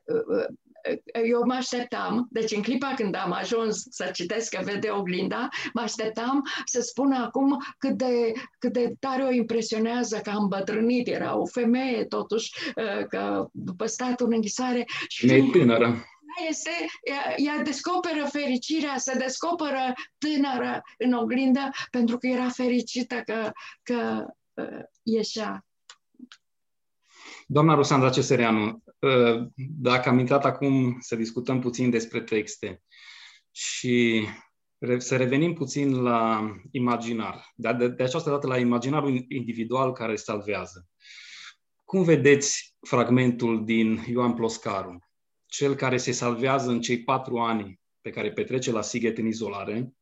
eu mă așteptam, deci în clipa când am ajuns să citesc că vede oglinda, mă așteptam să spună acum cât de, cât de tare o impresionează că am bătrânit. Era o femeie, totuși, uh, că după statul în închisare. Și e tânără. Este, ea, ea descoperă fericirea, se descoperă tânără în oglindă pentru că era fericită că, că uh, ieșea Doamna Rusandra Cesereanu, ă, dacă am intrat acum să discutăm puțin despre texte și să revenim puțin la imaginar, de, de, de această dată la imaginarul individual care salvează. Cum vedeți fragmentul din Ioan Ploscaru, cel care se salvează în cei patru ani pe care petrece la Sighet în izolare?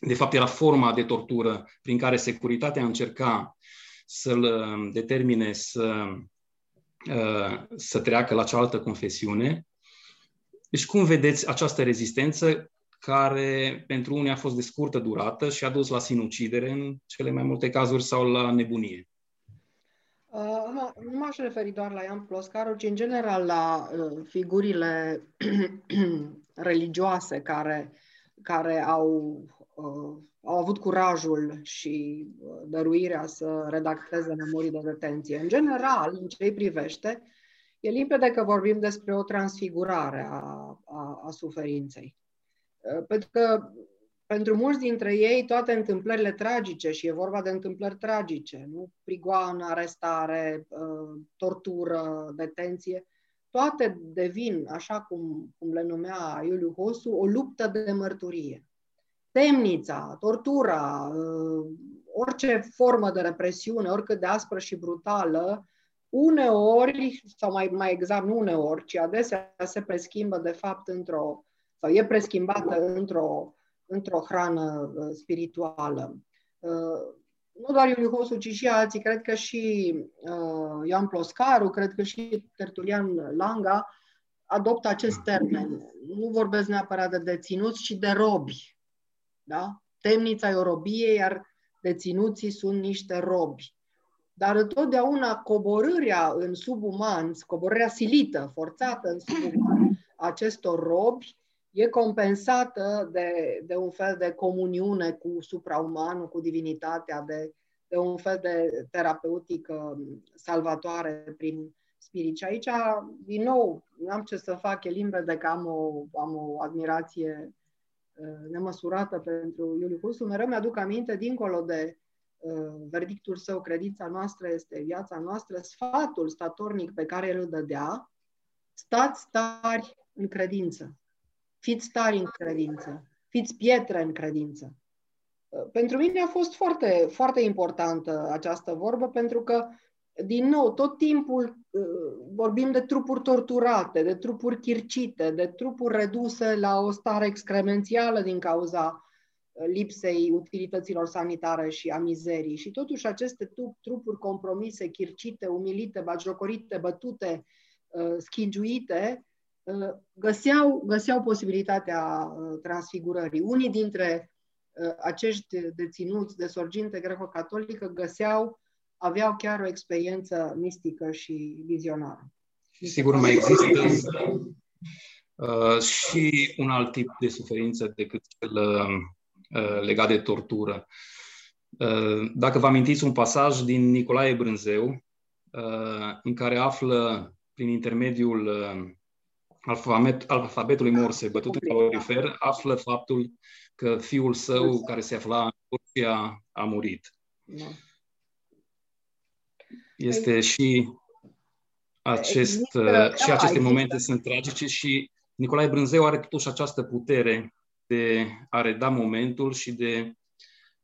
De fapt, era forma de tortură prin care securitatea încerca să-l determine să Uh, să treacă la cealaltă confesiune. Deci cum vedeți această rezistență care pentru unii a fost de scurtă durată și a dus la sinucidere în cele mai multe cazuri sau la nebunie? Uh, nu m-aș referi doar la Ian Ploscaru, ci în general la uh, figurile *clears throat* religioase care, care au uh, au avut curajul și uh, dăruirea să redacteze memorii de detenție. În general, în ce îi privește, e limpede că vorbim despre o transfigurare a, a, a suferinței. Uh, pentru că pentru mulți dintre ei, toate întâmplările tragice, și e vorba de întâmplări tragice, nu prigoană, arestare, uh, tortură, detenție, toate devin, așa cum, cum le numea Iuliu Hosu, o luptă de mărturie. Temnița, tortura, uh, orice formă de represiune, oricât de aspră și brutală, uneori, sau mai, mai exact nu uneori, ci adesea se preschimbă de fapt într-o, sau e preschimbată într-o, într-o hrană uh, spirituală. Uh, nu doar Iuliu Hosu, ci și alții, cred că și uh, Ioan Ploscaru, cred că și Tertulian Langa adoptă acest termen. Nu vorbesc neapărat de deținuți, ci de robi. Da? Temnița e o robie, iar deținuții sunt niște robi. Dar întotdeauna coborârea în subuman, coborârea silită, forțată în subuman acestor robi, e compensată de, de un fel de comuniune cu supraumanul, cu divinitatea, de, de un fel de terapeutică salvatoare prin spirit. Și aici, din nou, nu am ce să fac, e limpede că am o, am o admirație uh, nemăsurată pentru Iuliu Husu. Mereu mi-aduc aminte, dincolo de uh, verdictul său, credința noastră este viața noastră, sfatul statornic pe care îl dădea, stați tari în credință. Fiți tari în credință. Fiți pietre în credință. Pentru mine a fost foarte, foarte importantă această vorbă, pentru că, din nou, tot timpul uh, vorbim de trupuri torturate, de trupuri chircite, de trupuri reduse la o stare excremențială din cauza uh, lipsei utilităților sanitare și a mizerii. Și totuși aceste trupuri compromise, chircite, umilite, bagiocorite, bătute, uh, schingiuite, găseau, găseau posibilitatea transfigurării. Unii dintre acești deținuți de sorginte greco-catolică găseau, aveau chiar o experiență mistică și vizionară. Sigur, mai există uh, și un alt tip de suferință decât cel uh, legat de tortură. Uh, dacă vă amintiți un pasaj din Nicolae Brânzeu, uh, în care află prin intermediul uh, alfabet, alfabetului Morse bătut în calorifer, află faptul că fiul său, care se afla în Turcia, a murit. Da. Este și acest, și aceste momente sunt tragice și Nicolae Brânzeu are totuși această putere de a reda momentul și de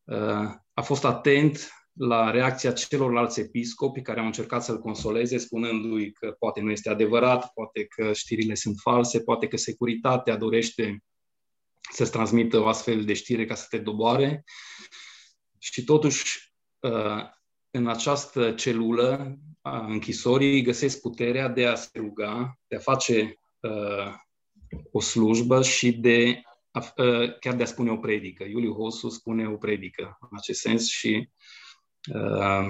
uh, a fost atent la reacția celorlalți episcopi care au încercat să-l consoleze, spunându-i că poate nu este adevărat, poate că știrile sunt false, poate că securitatea dorește să-ți transmită o astfel de știre ca să te doboare. Și totuși, uh, în această celulă a închisorii găsesc puterea de a se ruga, de a face uh, o slujbă și de a, uh, chiar de a spune o predică. Iuliu Hosu spune o predică în acest sens și uh,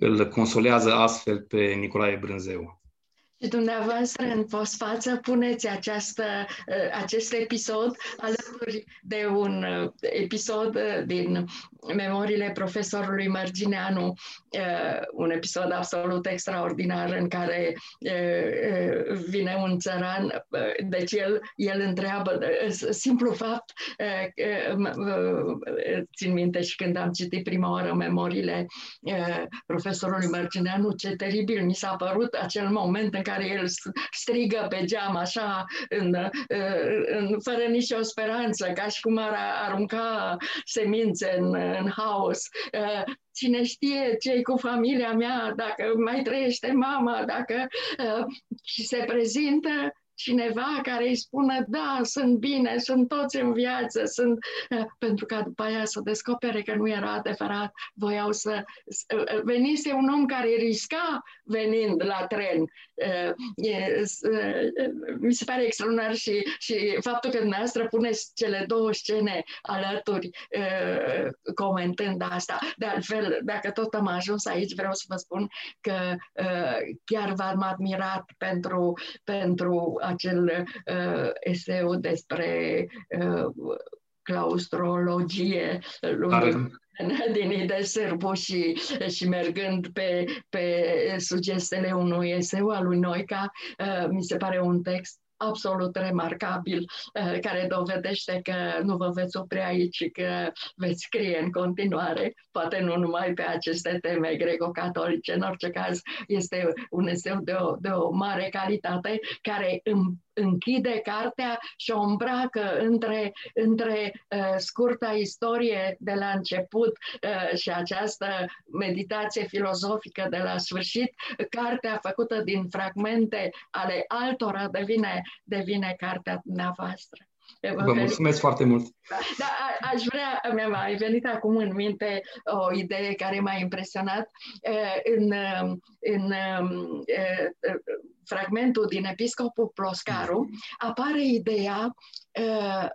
îl consolează astfel pe Nicolae Brânzeu. Și dumneavoastră în postfață puneți această, uh, acest episod alături de un uh, episod uh, din memoriile profesorului Mărgineanu, un episod absolut extraordinar în care vine un țăran, deci el, el întreabă, simplu fapt, țin minte și când am citit prima oară memoriile profesorului Mărgineanu, ce teribil mi s-a părut acel moment în care el strigă pe geam așa, în, în, fără nicio speranță, ca și cum ar arunca semințe în, în haos. Cine știe ce cu familia mea, dacă mai trăiește mama, dacă și se prezintă cineva care îi spună, da, sunt bine, sunt toți în viață, sunt... Eh, pentru că după aia să descopere că nu era adevărat, voiau să... Eh, venise un om care risca venind la tren. Eh, mi se pare extraordinar și, și faptul că dumneavoastră puneți cele două scene alături comentând asta. De altfel, dacă tot am ajuns aici, vreau să vă spun că chiar v-am admirat pentru, pentru acel uh, eseu despre uh, claustrologie *laughs* din Ide Sârbu și, și mergând pe, pe sugestele unui eseu al lui Noica, uh, mi se pare un text absolut remarcabil, care dovedește că nu vă veți opri aici și că veți scrie în continuare, poate nu numai pe aceste teme greco-catolice, în orice caz este un eseu de o, de o mare calitate care închide cartea și o îmbracă între, între uh, scurta istorie de la început uh, și această meditație filozofică de la sfârșit. Cartea făcută din fragmente ale altora devine, devine cartea dumneavoastră. Vă mulțumesc foarte mult! Da, da aș vrea, mi-a mai venit acum în minte o idee care m-a impresionat. În, în fragmentul din Episcopul Ploscaru apare ideea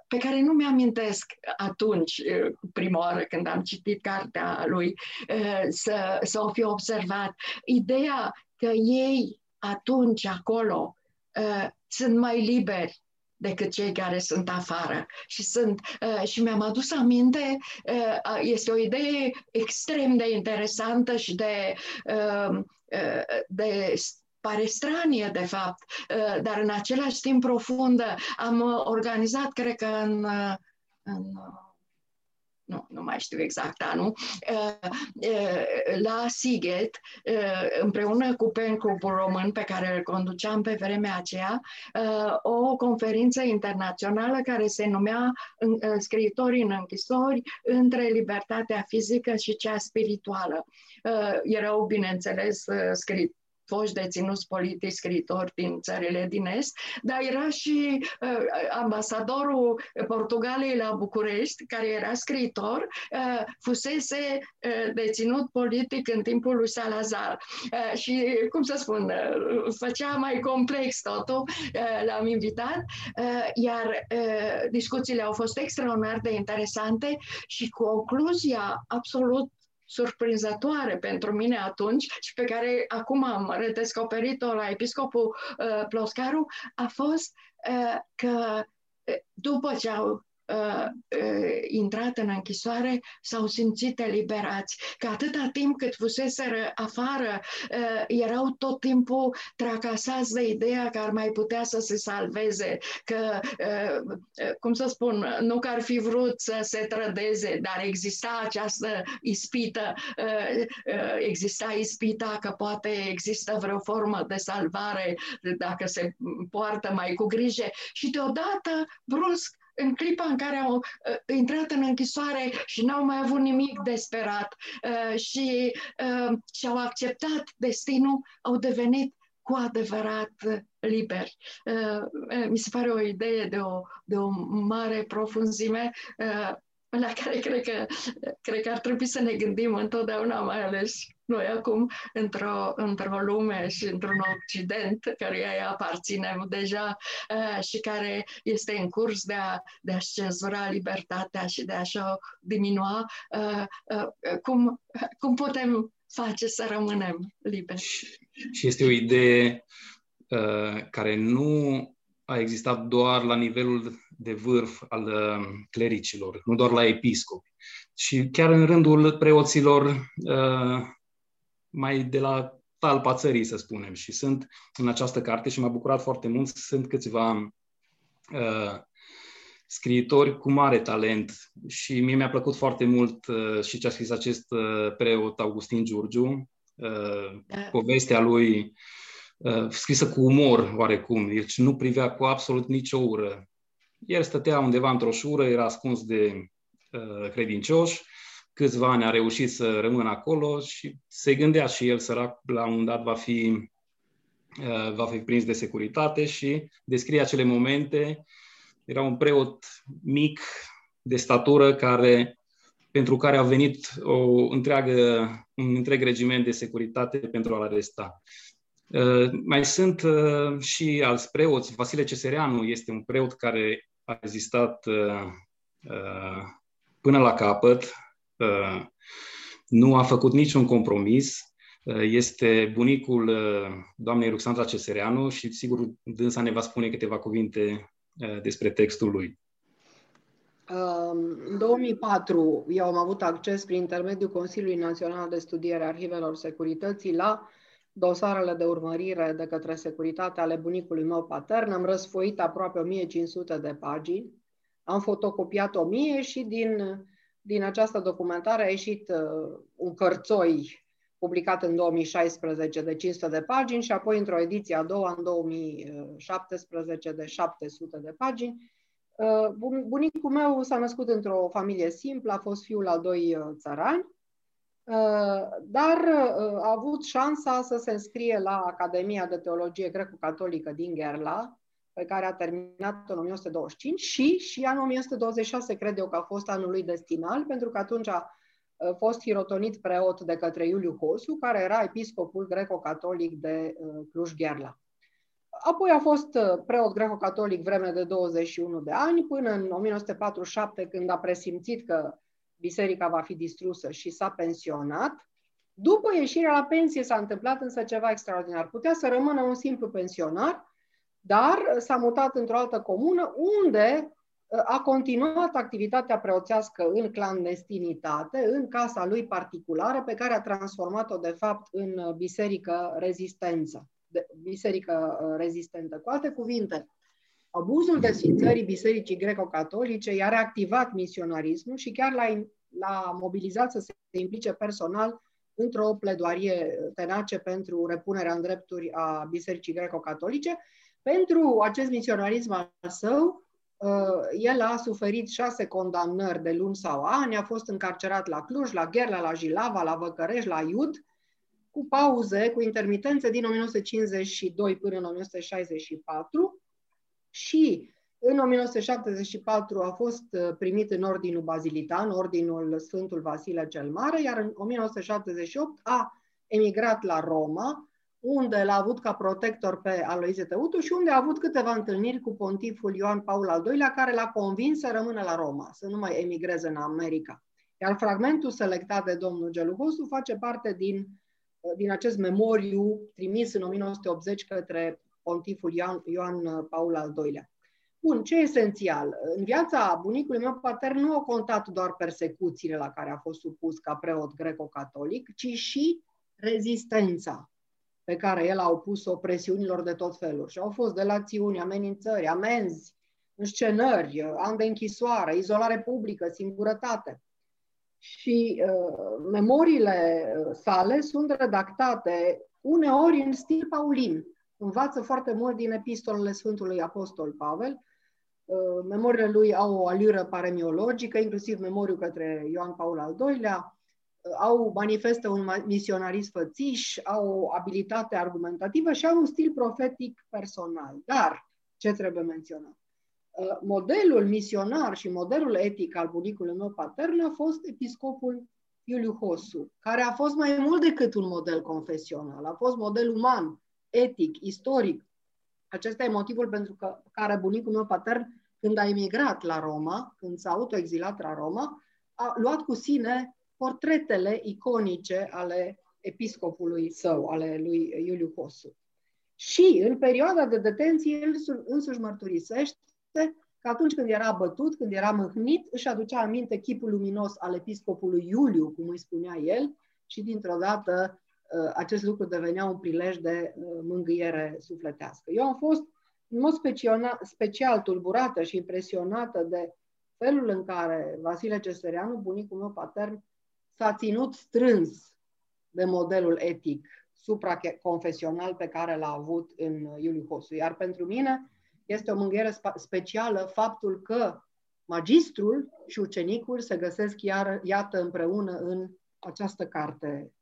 pe care nu mi-amintesc atunci, prima oară când am citit cartea lui, să, să o fi observat. Ideea că ei atunci acolo sunt mai liberi decât cei care sunt afară. Și, sunt, uh, și mi-am adus aminte, uh, este o idee extrem de interesantă și de, uh, uh, de pare stranie, de fapt, uh, dar în același timp profundă. Am organizat, cred că în, uh, în nu, nu mai știu exact anul, uh, uh, la Siget, uh, împreună cu PEN Clubul Român, pe care îl conduceam pe vremea aceea, o conferință internațională care se numea Scriitorii în închisori între libertatea fizică și cea spirituală. Erau, bineînțeles, scrit foști deținuți politici, scritori din țările din Est, dar era și uh, ambasadorul Portugaliei la București, care era scriitor, uh, fusese uh, deținut politic în timpul lui Salazar. Uh, și, cum să spun, uh, făcea mai complex totul, uh, l-am invitat, uh, iar uh, discuțiile au fost extraordinar de interesante și concluzia absolut surprinzătoare pentru mine atunci și pe care acum am redescoperit-o la episcopul uh, Ploscaru a fost uh, că uh, după ce au uh, uh, intrat în închisoare s-au simțit eliberați. Că atâta timp cât fuseseră afară, uh, erau tot timpul tracasați de ideea că ar mai putea să se salveze, că, uh, uh, cum să spun, nu că ar fi vrut să se trădeze, dar exista această ispită, uh, uh, exista ispita că poate există vreo formă de salvare dacă se poartă mai cu grijă și deodată, brusc, în clipa în care au uh, intrat în închisoare și n-au mai avut nimic de sperat uh, și uh, și-au acceptat destinul, au devenit cu adevărat liberi. Uh, uh, mi se pare o idee de o, de o mare profunzime uh, la care cred că, cred că ar trebui să ne gândim întotdeauna, mai ales noi acum, într-o, într-o lume și într-un Occident care îi aparținem deja uh, și care este în curs de, a, de a-și cezura libertatea și de a-și o diminua, uh, uh, cum, cum putem face să rămânem liberi? Și este o idee uh, care nu a existat doar la nivelul de vârf al uh, clericilor, nu doar la episcopi, și chiar în rândul preoților uh, mai de la talpa țării, să spunem. Și sunt în această carte și m-a bucurat foarte mult, sunt câțiva uh, scriitori cu mare talent și mie mi-a plăcut foarte mult uh, și ce a scris acest uh, preot Augustin Giurgiu, uh, da. povestea lui uh, scrisă cu umor oarecum, deci nu privea cu absolut nicio ură. El stătea undeva într-o șură, era ascuns de uh, credincioși, câțiva ani a reușit să rămână acolo și se gândea și el sărac la un dat va fi, uh, va fi prins de securitate și descrie acele momente. Era un preot mic, de statură, care, pentru care a venit o întreagă, un întreg regiment de securitate pentru a-l aresta. Uh, mai sunt uh, și alți preoți. Vasile Cesereanu este un preot care a existat până la capăt, nu a făcut niciun compromis, este bunicul uh, doamnei Ruxandra Cesereanu și sigur dânsa ne va spune câteva cuvinte uh, despre textul lui. În 2004 eu am avut acces prin intermediul Consiliului Național de Studiere Arhivelor Securității la dosarele de urmărire de către securitate ale bunicului meu patern, am răsfoit aproape 1500 de pagini, am fotocopiat 1000 și din, din această documentare a ieșit uh, un cărțoi publicat în 2016 de 500 de pagini și apoi într-o ediție a doua în 2017 de 700 de pagini. Uh, bunicul meu s-a născut într-o familie simplă, a fost fiul al doi uh, țărani, uh, dar a avut șansa să se înscrie la Academia de Teologie Greco-Catolică din Gherla, pe care a terminat în 1925 și, și anul 1926 cred eu că a fost anul lui destinal, pentru că atunci a fost hirotonit preot de către Iuliu Hosu, care era episcopul greco-catolic de Cluj-Gherla. Apoi a fost uh, preot greco-catolic vreme de 21 de ani, până în 1947, când a presimțit că biserica va fi distrusă și s-a pensionat. După ieșirea la pensie s-a întâmplat însă ceva extraordinar. Putea să rămână un simplu pensionar, dar s-a mutat într-o altă comună unde uh, a continuat activitatea preoțească în clandestinitate, în casa lui particulară, pe care a transformat-o, de fapt, în uh, biserică rezistență de biserică uh, rezistentă. Cu alte cuvinte, abuzul desfințării bisericii greco-catolice i-a reactivat misionarismul și chiar l-a, l-a mobilizat să se implice personal într-o pledoarie tenace pentru repunerea în drepturi a bisericii greco-catolice. Pentru acest misionarism al său, uh, el a suferit șase condamnări de luni sau ani, a fost încarcerat la Cluj, la Gherla, la Jilava, la Văcărești, la Iud, cu pauze, cu intermitențe din 1952 până în 1964 și în 1974 a fost uh, primit în Ordinul Bazilitan, Ordinul Sfântul Vasile cel Mare, iar în 1978 a emigrat la Roma, unde l-a avut ca protector pe Aloise Teutu și unde a avut câteva întâlniri cu pontiful Ioan Paul al II-lea, care l-a convins să rămână la Roma, să nu mai emigreze în America. Iar fragmentul selectat de domnul Geluhosu face parte din din acest memoriu trimis în 1980 către pontiful Ioan, Ioan Paul al II-lea. Bun, ce e esențial? În viața bunicului meu patern nu au contat doar persecuțiile la care a fost supus ca preot greco-catolic, ci și rezistența pe care el a opus-o presiunilor de tot felul. Și au fost delațiuni, amenințări, amenzi, înscenări, ani de închisoare, izolare publică, singurătate și uh, memoriile uh, sale sunt redactate uneori în stil paulin. Învață foarte mult din epistolele Sfântului Apostol Pavel. Uh, memoriile lui au o alură paremiologică, inclusiv memoriul către Ioan Paul al II-lea, uh, au manifestă un misionarism fățiș, au o abilitate argumentativă și au un stil profetic personal. Dar, ce trebuie menționat? Uh, modelul misionar și modelul etic al bunicului meu patern a fost episcopul Iuliu Hosu, care a fost mai mult decât un model confesional, a fost model uman, etic, istoric. Acesta e motivul pentru că, care bunicul meu patern, când a emigrat la Roma, când s-a autoexilat la Roma, a luat cu sine portretele iconice ale episcopului său, ale lui Iuliu Hosu. Și în perioada de detenție, el însuși mărturisește că atunci când era bătut, când era mâhnit, își aducea aminte chipul luminos al episcopului Iuliu, cum îi spunea el, și dintr-o dată uh, acest lucru devenea un prilej de uh, mângâiere sufletească. Eu am fost în mod special tulburată și impresionată de felul în care Vasile Cesăreanu, bunicul meu patern, s-a ținut strâns de modelul etic supraconfesional pe care l-a avut în Iuliu Hosu. Iar pentru mine, este o mângâiere specială faptul că magistrul și ucenicul se găsesc iar, iată împreună în această carte, uh,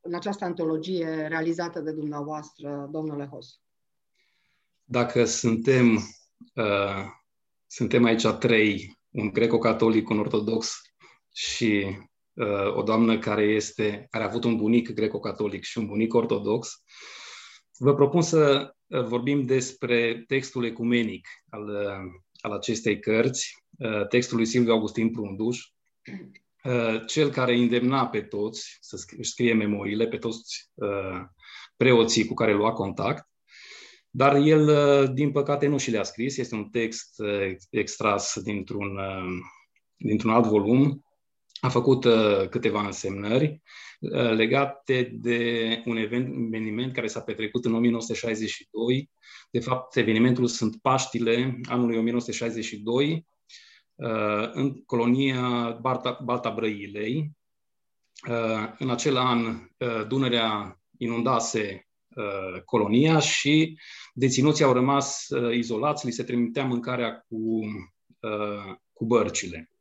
în această antologie realizată de dumneavoastră, domnule Hos. Dacă suntem, uh, suntem aici trei, un greco-catolic, un ortodox și uh, o doamnă care, este, care a avut un bunic greco-catolic și un bunic ortodox, vă propun să vorbim despre textul ecumenic al, al acestei cărți, uh, textul lui Silviu Augustin Prunduș, uh, cel care îndemna pe toți să scrie memoriile, pe toți uh, preoții cu care lua contact, dar el, din păcate, nu și le-a scris. Este un text extras dintr-un, dintr-un alt volum, a făcut uh, câteva însemnări uh, legate de un eveniment care s-a petrecut în 1962. De fapt, evenimentul sunt Paștile anului 1962 uh, în colonia Balta, Balta Brăilei. În acel an, Dunărea inundase colonia și deținuții au rămas izolați, li se trimitea mâncarea cu, cu bărcile.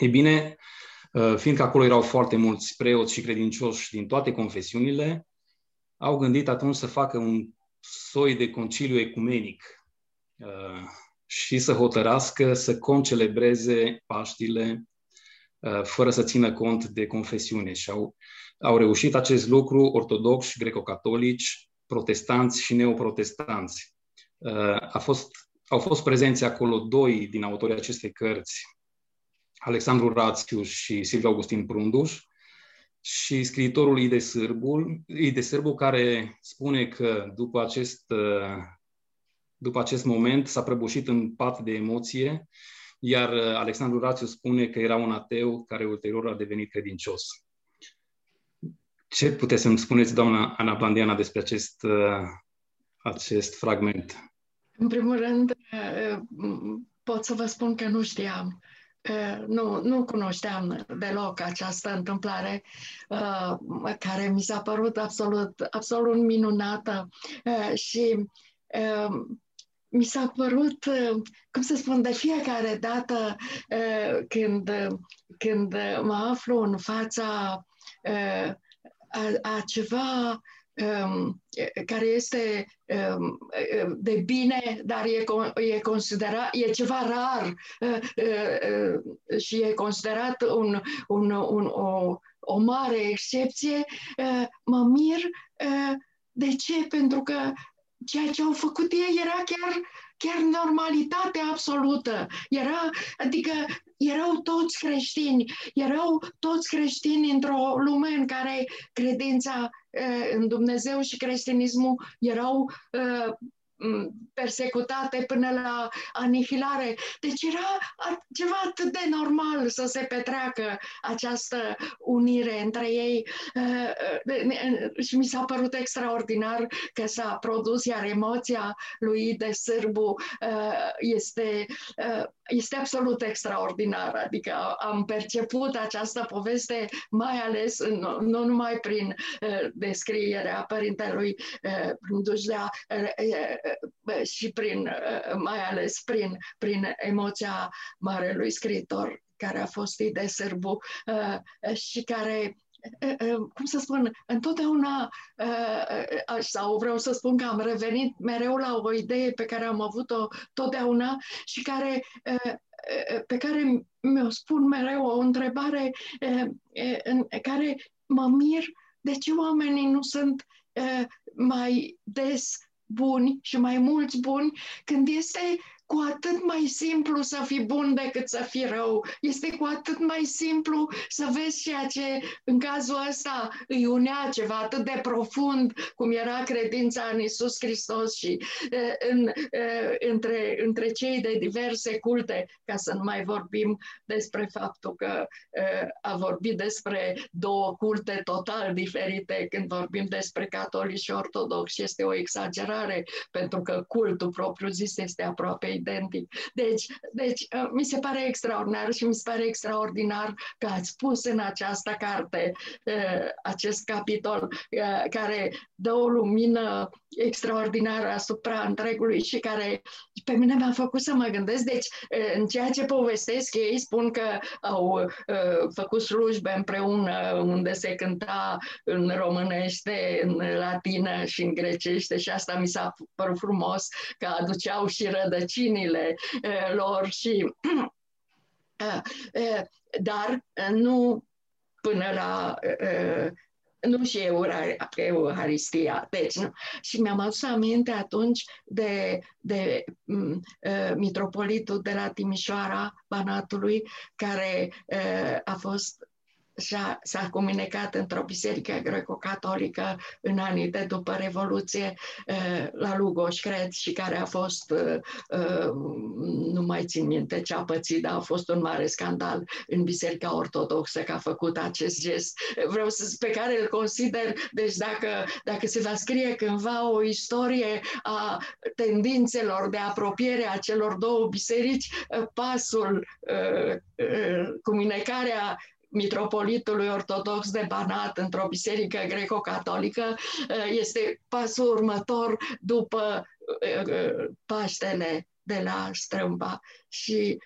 Ei bine, uh, fiindcă acolo erau foarte mulți preoți și credincioși din toate confesiunile, au gândit atunci să facă un soi de conciliu ecumenic uh, și să hotărască să concelebreze Paștile uh, fără să țină cont de confesiune. Și au, au reușit acest lucru ortodoxi, greco-catolici, protestanți și neoprotestanți. A fost, au fost prezenți acolo doi din autorii acestei cărți, Alexandru Rațiu și Silviu Augustin Prunduș, și scriitorul Ide Sârbu, Ide Sârbu care spune că după acest, după acest moment s-a prăbușit în pat de emoție, iar Alexandru Rațiu spune că era un ateu care ulterior a devenit credincios. Ce puteți să-mi spuneți, doamna Ana Bandiana, despre acest, acest fragment? În primul rând, pot să vă spun că nu știam nu, nu cunoșteam deloc această întâmplare uh, care mi s-a părut absolut, absolut minunată uh, și uh, mi s-a părut, cum să spun, de fiecare dată când, când mă aflu în fața a, a ceva um, care este um, de bine, dar e, e considerat, e ceva rar uh, uh, și e considerat un, un, un, o, o mare excepție, uh, mă mir. Uh, de ce? Pentru că ceea ce au făcut ei era chiar chiar normalitate absolută. Era, adică erau toți creștini, erau toți creștini într-o lume în care credința în Dumnezeu și creștinismul erau persecutate până la anihilare. Deci era ceva atât de normal să se petreacă această unire între ei și mi s-a părut extraordinar că s-a produs, iar emoția lui de sârbu este, este absolut extraordinară. Adică am perceput această poveste mai ales nu, nu numai prin descrierea părintelui Dujdea, și prin, mai ales prin, prin emoția marelui scriitor care a fost de Sârbu și care cum să spun, întotdeauna, sau vreau să spun că am revenit mereu la o idee pe care am avut-o totdeauna și care, pe care mi-o spun mereu, o întrebare în care mă mir de ce oamenii nu sunt mai des buni și mai mulți buni când este cu atât mai simplu să fii bun decât să fii rău. Este cu atât mai simplu să vezi ceea ce în cazul ăsta îi unea ceva atât de profund cum era credința în Isus Hristos și în, între, între cei de diverse culte, ca să nu mai vorbim despre faptul că a vorbit despre două culte total diferite când vorbim despre catolici și ortodoxi. Este o exagerare pentru că cultul propriu zis este aproape identic. Deci, deci uh, mi se pare extraordinar și mi se pare extraordinar că ați pus în această carte uh, acest capitol uh, care dă o lumină extraordinară asupra întregului și care pe mine mi-a făcut să mă gândesc. Deci, în ceea ce povestesc, ei spun că au făcut slujbe împreună unde se cânta în românește, în latină și în grecește și asta mi s-a părut frumos că aduceau și rădăcinile lor și *clears throat* dar nu până la nu și Euharistia. Deci, nu. Și mi-am adus aminte atunci de, de uh, mitropolitul de la Timișoara, Banatului, care uh, a fost s-a, s-a comunicat într-o biserică greco-catolică în anii de după Revoluție uh, la Lugoj, cred, și care a fost, uh, uh, nu mai țin minte ce a pățit, dar a fost un mare scandal în Biserica Ortodoxă că a făcut acest gest. Vreau să pe care îl consider, deci dacă, dacă se va scrie cândva o istorie a tendințelor de apropiere a celor două biserici, pasul, comunicarea mitropolitului ortodox de Banat într-o biserică greco-catolică este pasul următor după Paștele de la Strâmba și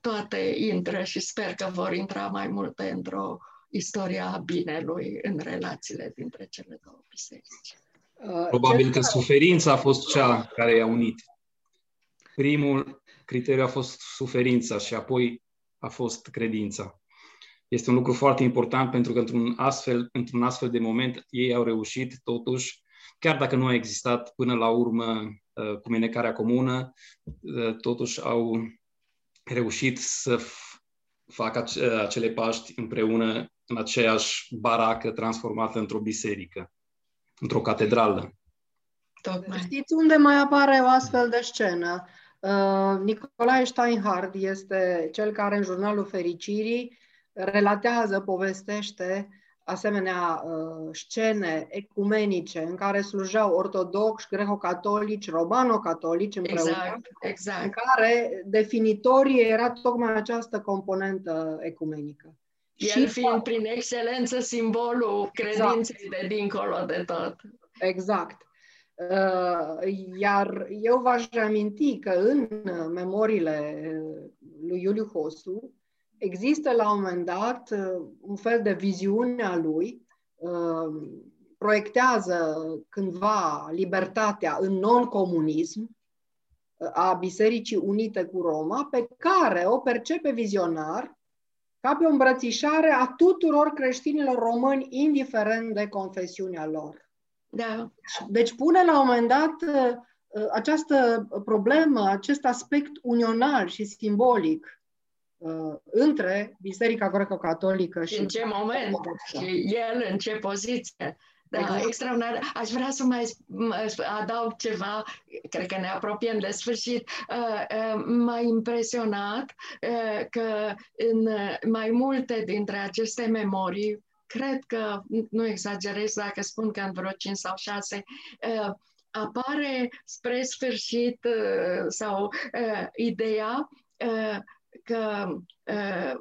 toate intră și sper că vor intra mai multe într-o istoria binelui în relațiile dintre cele două biserici. Probabil că suferința a fost cea care i-a unit. Primul criteriu a fost suferința și apoi a fost credința. Este un lucru foarte important pentru că într-un astfel, într-un astfel de moment ei au reușit totuși, chiar dacă nu a existat până la urmă uh, cumenecarea comună, uh, totuși au reușit să facă acele Paști împreună în aceeași baracă transformată într-o biserică, într-o catedrală. Tocmai. Știți unde mai apare o astfel de scenă? Uh, Nicolae Steinhardt este cel care în jurnalul Fericirii relatează, povestește asemenea uh, scene ecumenice în care slujeau ortodoxi, greco-catolici, romano-catolici împreună, exact, exact. în care definitorie era tocmai această componentă ecumenică. El și fiind prin excelență simbolul credinței exact. de dincolo de tot. Exact. Uh, iar eu v-aș reaminti că în memoriile lui Iuliu Hosu, există la un moment dat uh, un fel de viziune a lui, uh, proiectează cândva libertatea în non-comunism uh, a Bisericii Unite cu Roma, pe care o percepe vizionar ca pe o îmbrățișare a tuturor creștinilor români, indiferent de confesiunea lor. Da. Deci pune la un moment dat această problemă, acest aspect unional și simbolic uh, între Biserica Greco-Catolică și... În ce moment? Și el în ce poziție? Da, exact. extraordinar. Aș vrea să mai adaug ceva, cred că ne apropiem de sfârșit. Uh, uh, m-a impresionat uh, că în mai multe dintre aceste memorii, cred că, nu exagerez dacă spun că în vreo 5 sau 6, apare spre sfârșit sau ideea că uh,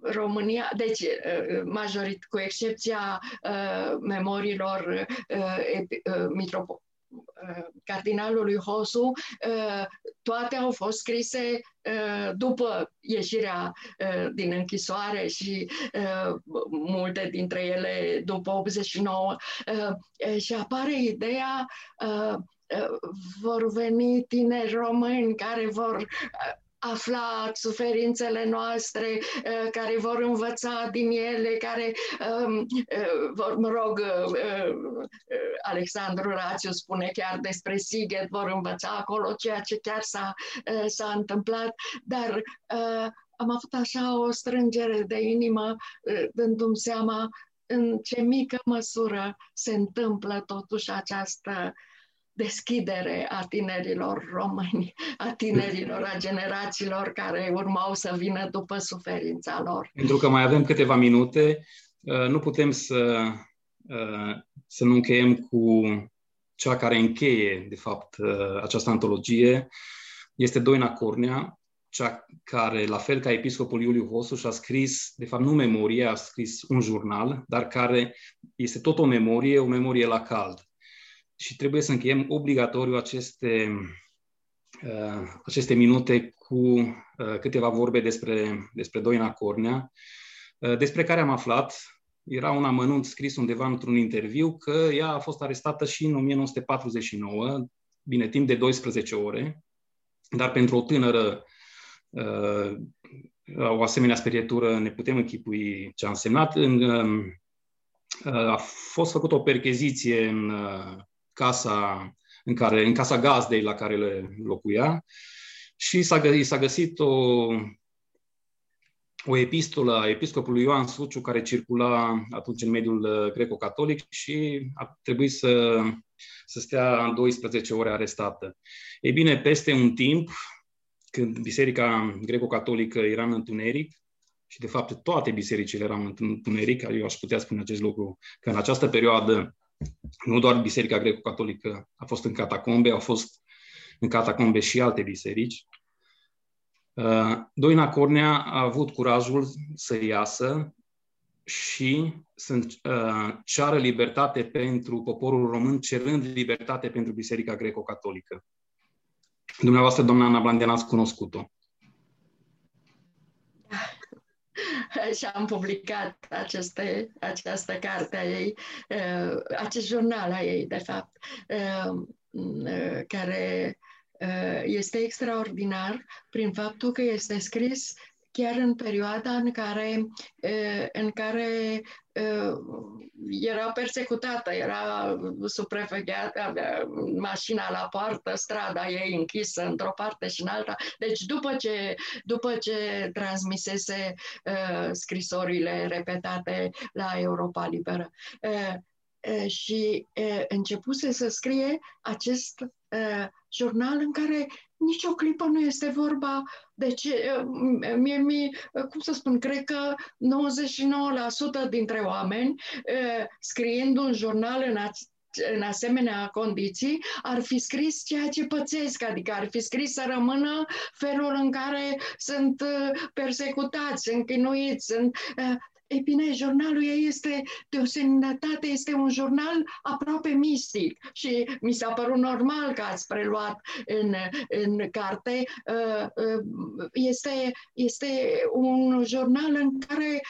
România, deci uh, majorit, cu excepția uh, memoriilor uh, uh, mitropo- cardinalului Hosu, toate au fost scrise după ieșirea din închisoare și multe dintre ele după 89. Și apare ideea vor veni tineri români care vor afla suferințele noastre, uh, care vor învăța din ele, care um, uh, vor, mă rog, uh, Alexandru Rațiu spune chiar despre Sighet, vor învăța acolo ceea ce chiar s-a, s-a întâmplat, dar am avut așa o strângere de inimă dându-mi seama în ce mică măsură se întâmplă totuși această deschidere a tinerilor români, a tinerilor, a generațiilor care urmau să vină după suferința lor. Pentru că mai avem câteva minute, uh, nu putem să, uh, să nu încheiem cu cea care încheie, de fapt, uh, această antologie. Este Doina Cornea, cea care, la fel ca episcopul Iuliu Hosu, și-a scris, de fapt nu memorie, a scris un jurnal, dar care este tot o memorie, o memorie la cald și trebuie să încheiem obligatoriu aceste, uh, aceste minute cu uh, câteva vorbe despre, despre Doina Cornea, uh, despre care am aflat, era un amănunt scris undeva într-un interviu, că ea a fost arestată și în 1949, bine, timp de 12 ore, dar pentru o tânără o asemenea sperietură ne putem închipui ce a însemnat. În, a fost făcută o percheziție în casa în, care, în casa gazdei la care le locuia și s-a, găsit, s-a găsit o, o epistolă a episcopului Ioan Suciu care circula atunci în mediul uh, greco-catolic și a trebuit să, să stea 12 ore arestată. Ei bine, peste un timp, când biserica greco-catolică era în întuneric, și de fapt toate bisericile erau în întuneric, eu aș putea spune acest lucru, că în această perioadă nu doar biserica greco-catolică a fost în catacombe, au fost în catacombe și alte biserici, Uh, Doina Cornea a avut curajul să iasă și să uh, ceară libertate pentru poporul român, cerând libertate pentru Biserica Greco-Catolică. Dumneavoastră, doamna Ana Blandian, ați cunoscut-o. *laughs* și am publicat aceste, această carte a ei, uh, acest jurnal a ei, de fapt, care Uh, este extraordinar prin faptul că este scris chiar în perioada în care, uh, în care uh, era persecutată, era supravegheată, avea mașina la poartă, strada ei închisă într-o parte și în alta. Deci după ce, după ce transmisese scrisorile repetate la Europa Liberă și începuse să scrie acest jurnal în care nicio clipă nu este vorba de ce, mie, mie, cum să spun, cred că 99% dintre oameni scriind un jurnal în în asemenea condiții, ar fi scris ceea ce pățesc, adică ar fi scris să rămână felul în care sunt persecutați, sunt chinuiți, sunt, ei bine, jurnalul ei este de o semnătate, este un jurnal aproape mistic și mi s-a părut normal că ați preluat în, în carte. Uh, uh, este, este un jurnal în care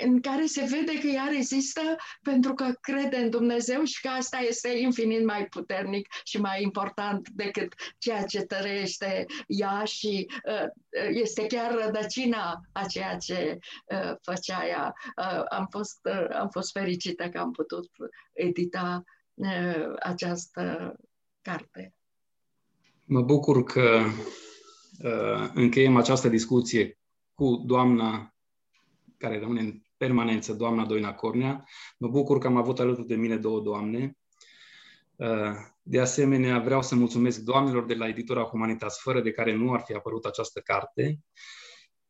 în care se vede că ea rezistă pentru că crede în Dumnezeu și că asta este infinit mai puternic și mai important decât ceea ce tărește ea și uh, este chiar rădăcina a ceea ce uh, făcea ea. Uh, am, fost, uh, am fost fericită că am putut edita uh, această carte. Mă bucur că uh, încheiem această discuție cu doamna care rămâne în permanență, doamna Doina Cornea. Mă bucur că am avut alături de mine două doamne. Uh, de asemenea, vreau să mulțumesc doamnelor de la editura Humanitas, fără de care nu ar fi apărut această carte.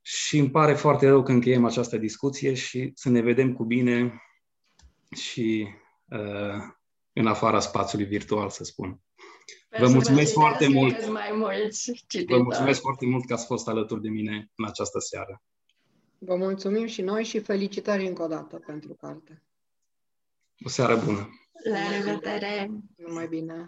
Și îmi pare foarte rău că încheiem această discuție și să ne vedem cu bine și uh, în afara spațiului virtual, să spun. Vă mulțumesc foarte mult. Mai mulți Vă mulțumesc foarte mult că ați fost alături de mine în această seară. Vă mulțumim și noi și felicitări încă o dată pentru carte. O seară bună! La revedere! Numai bine!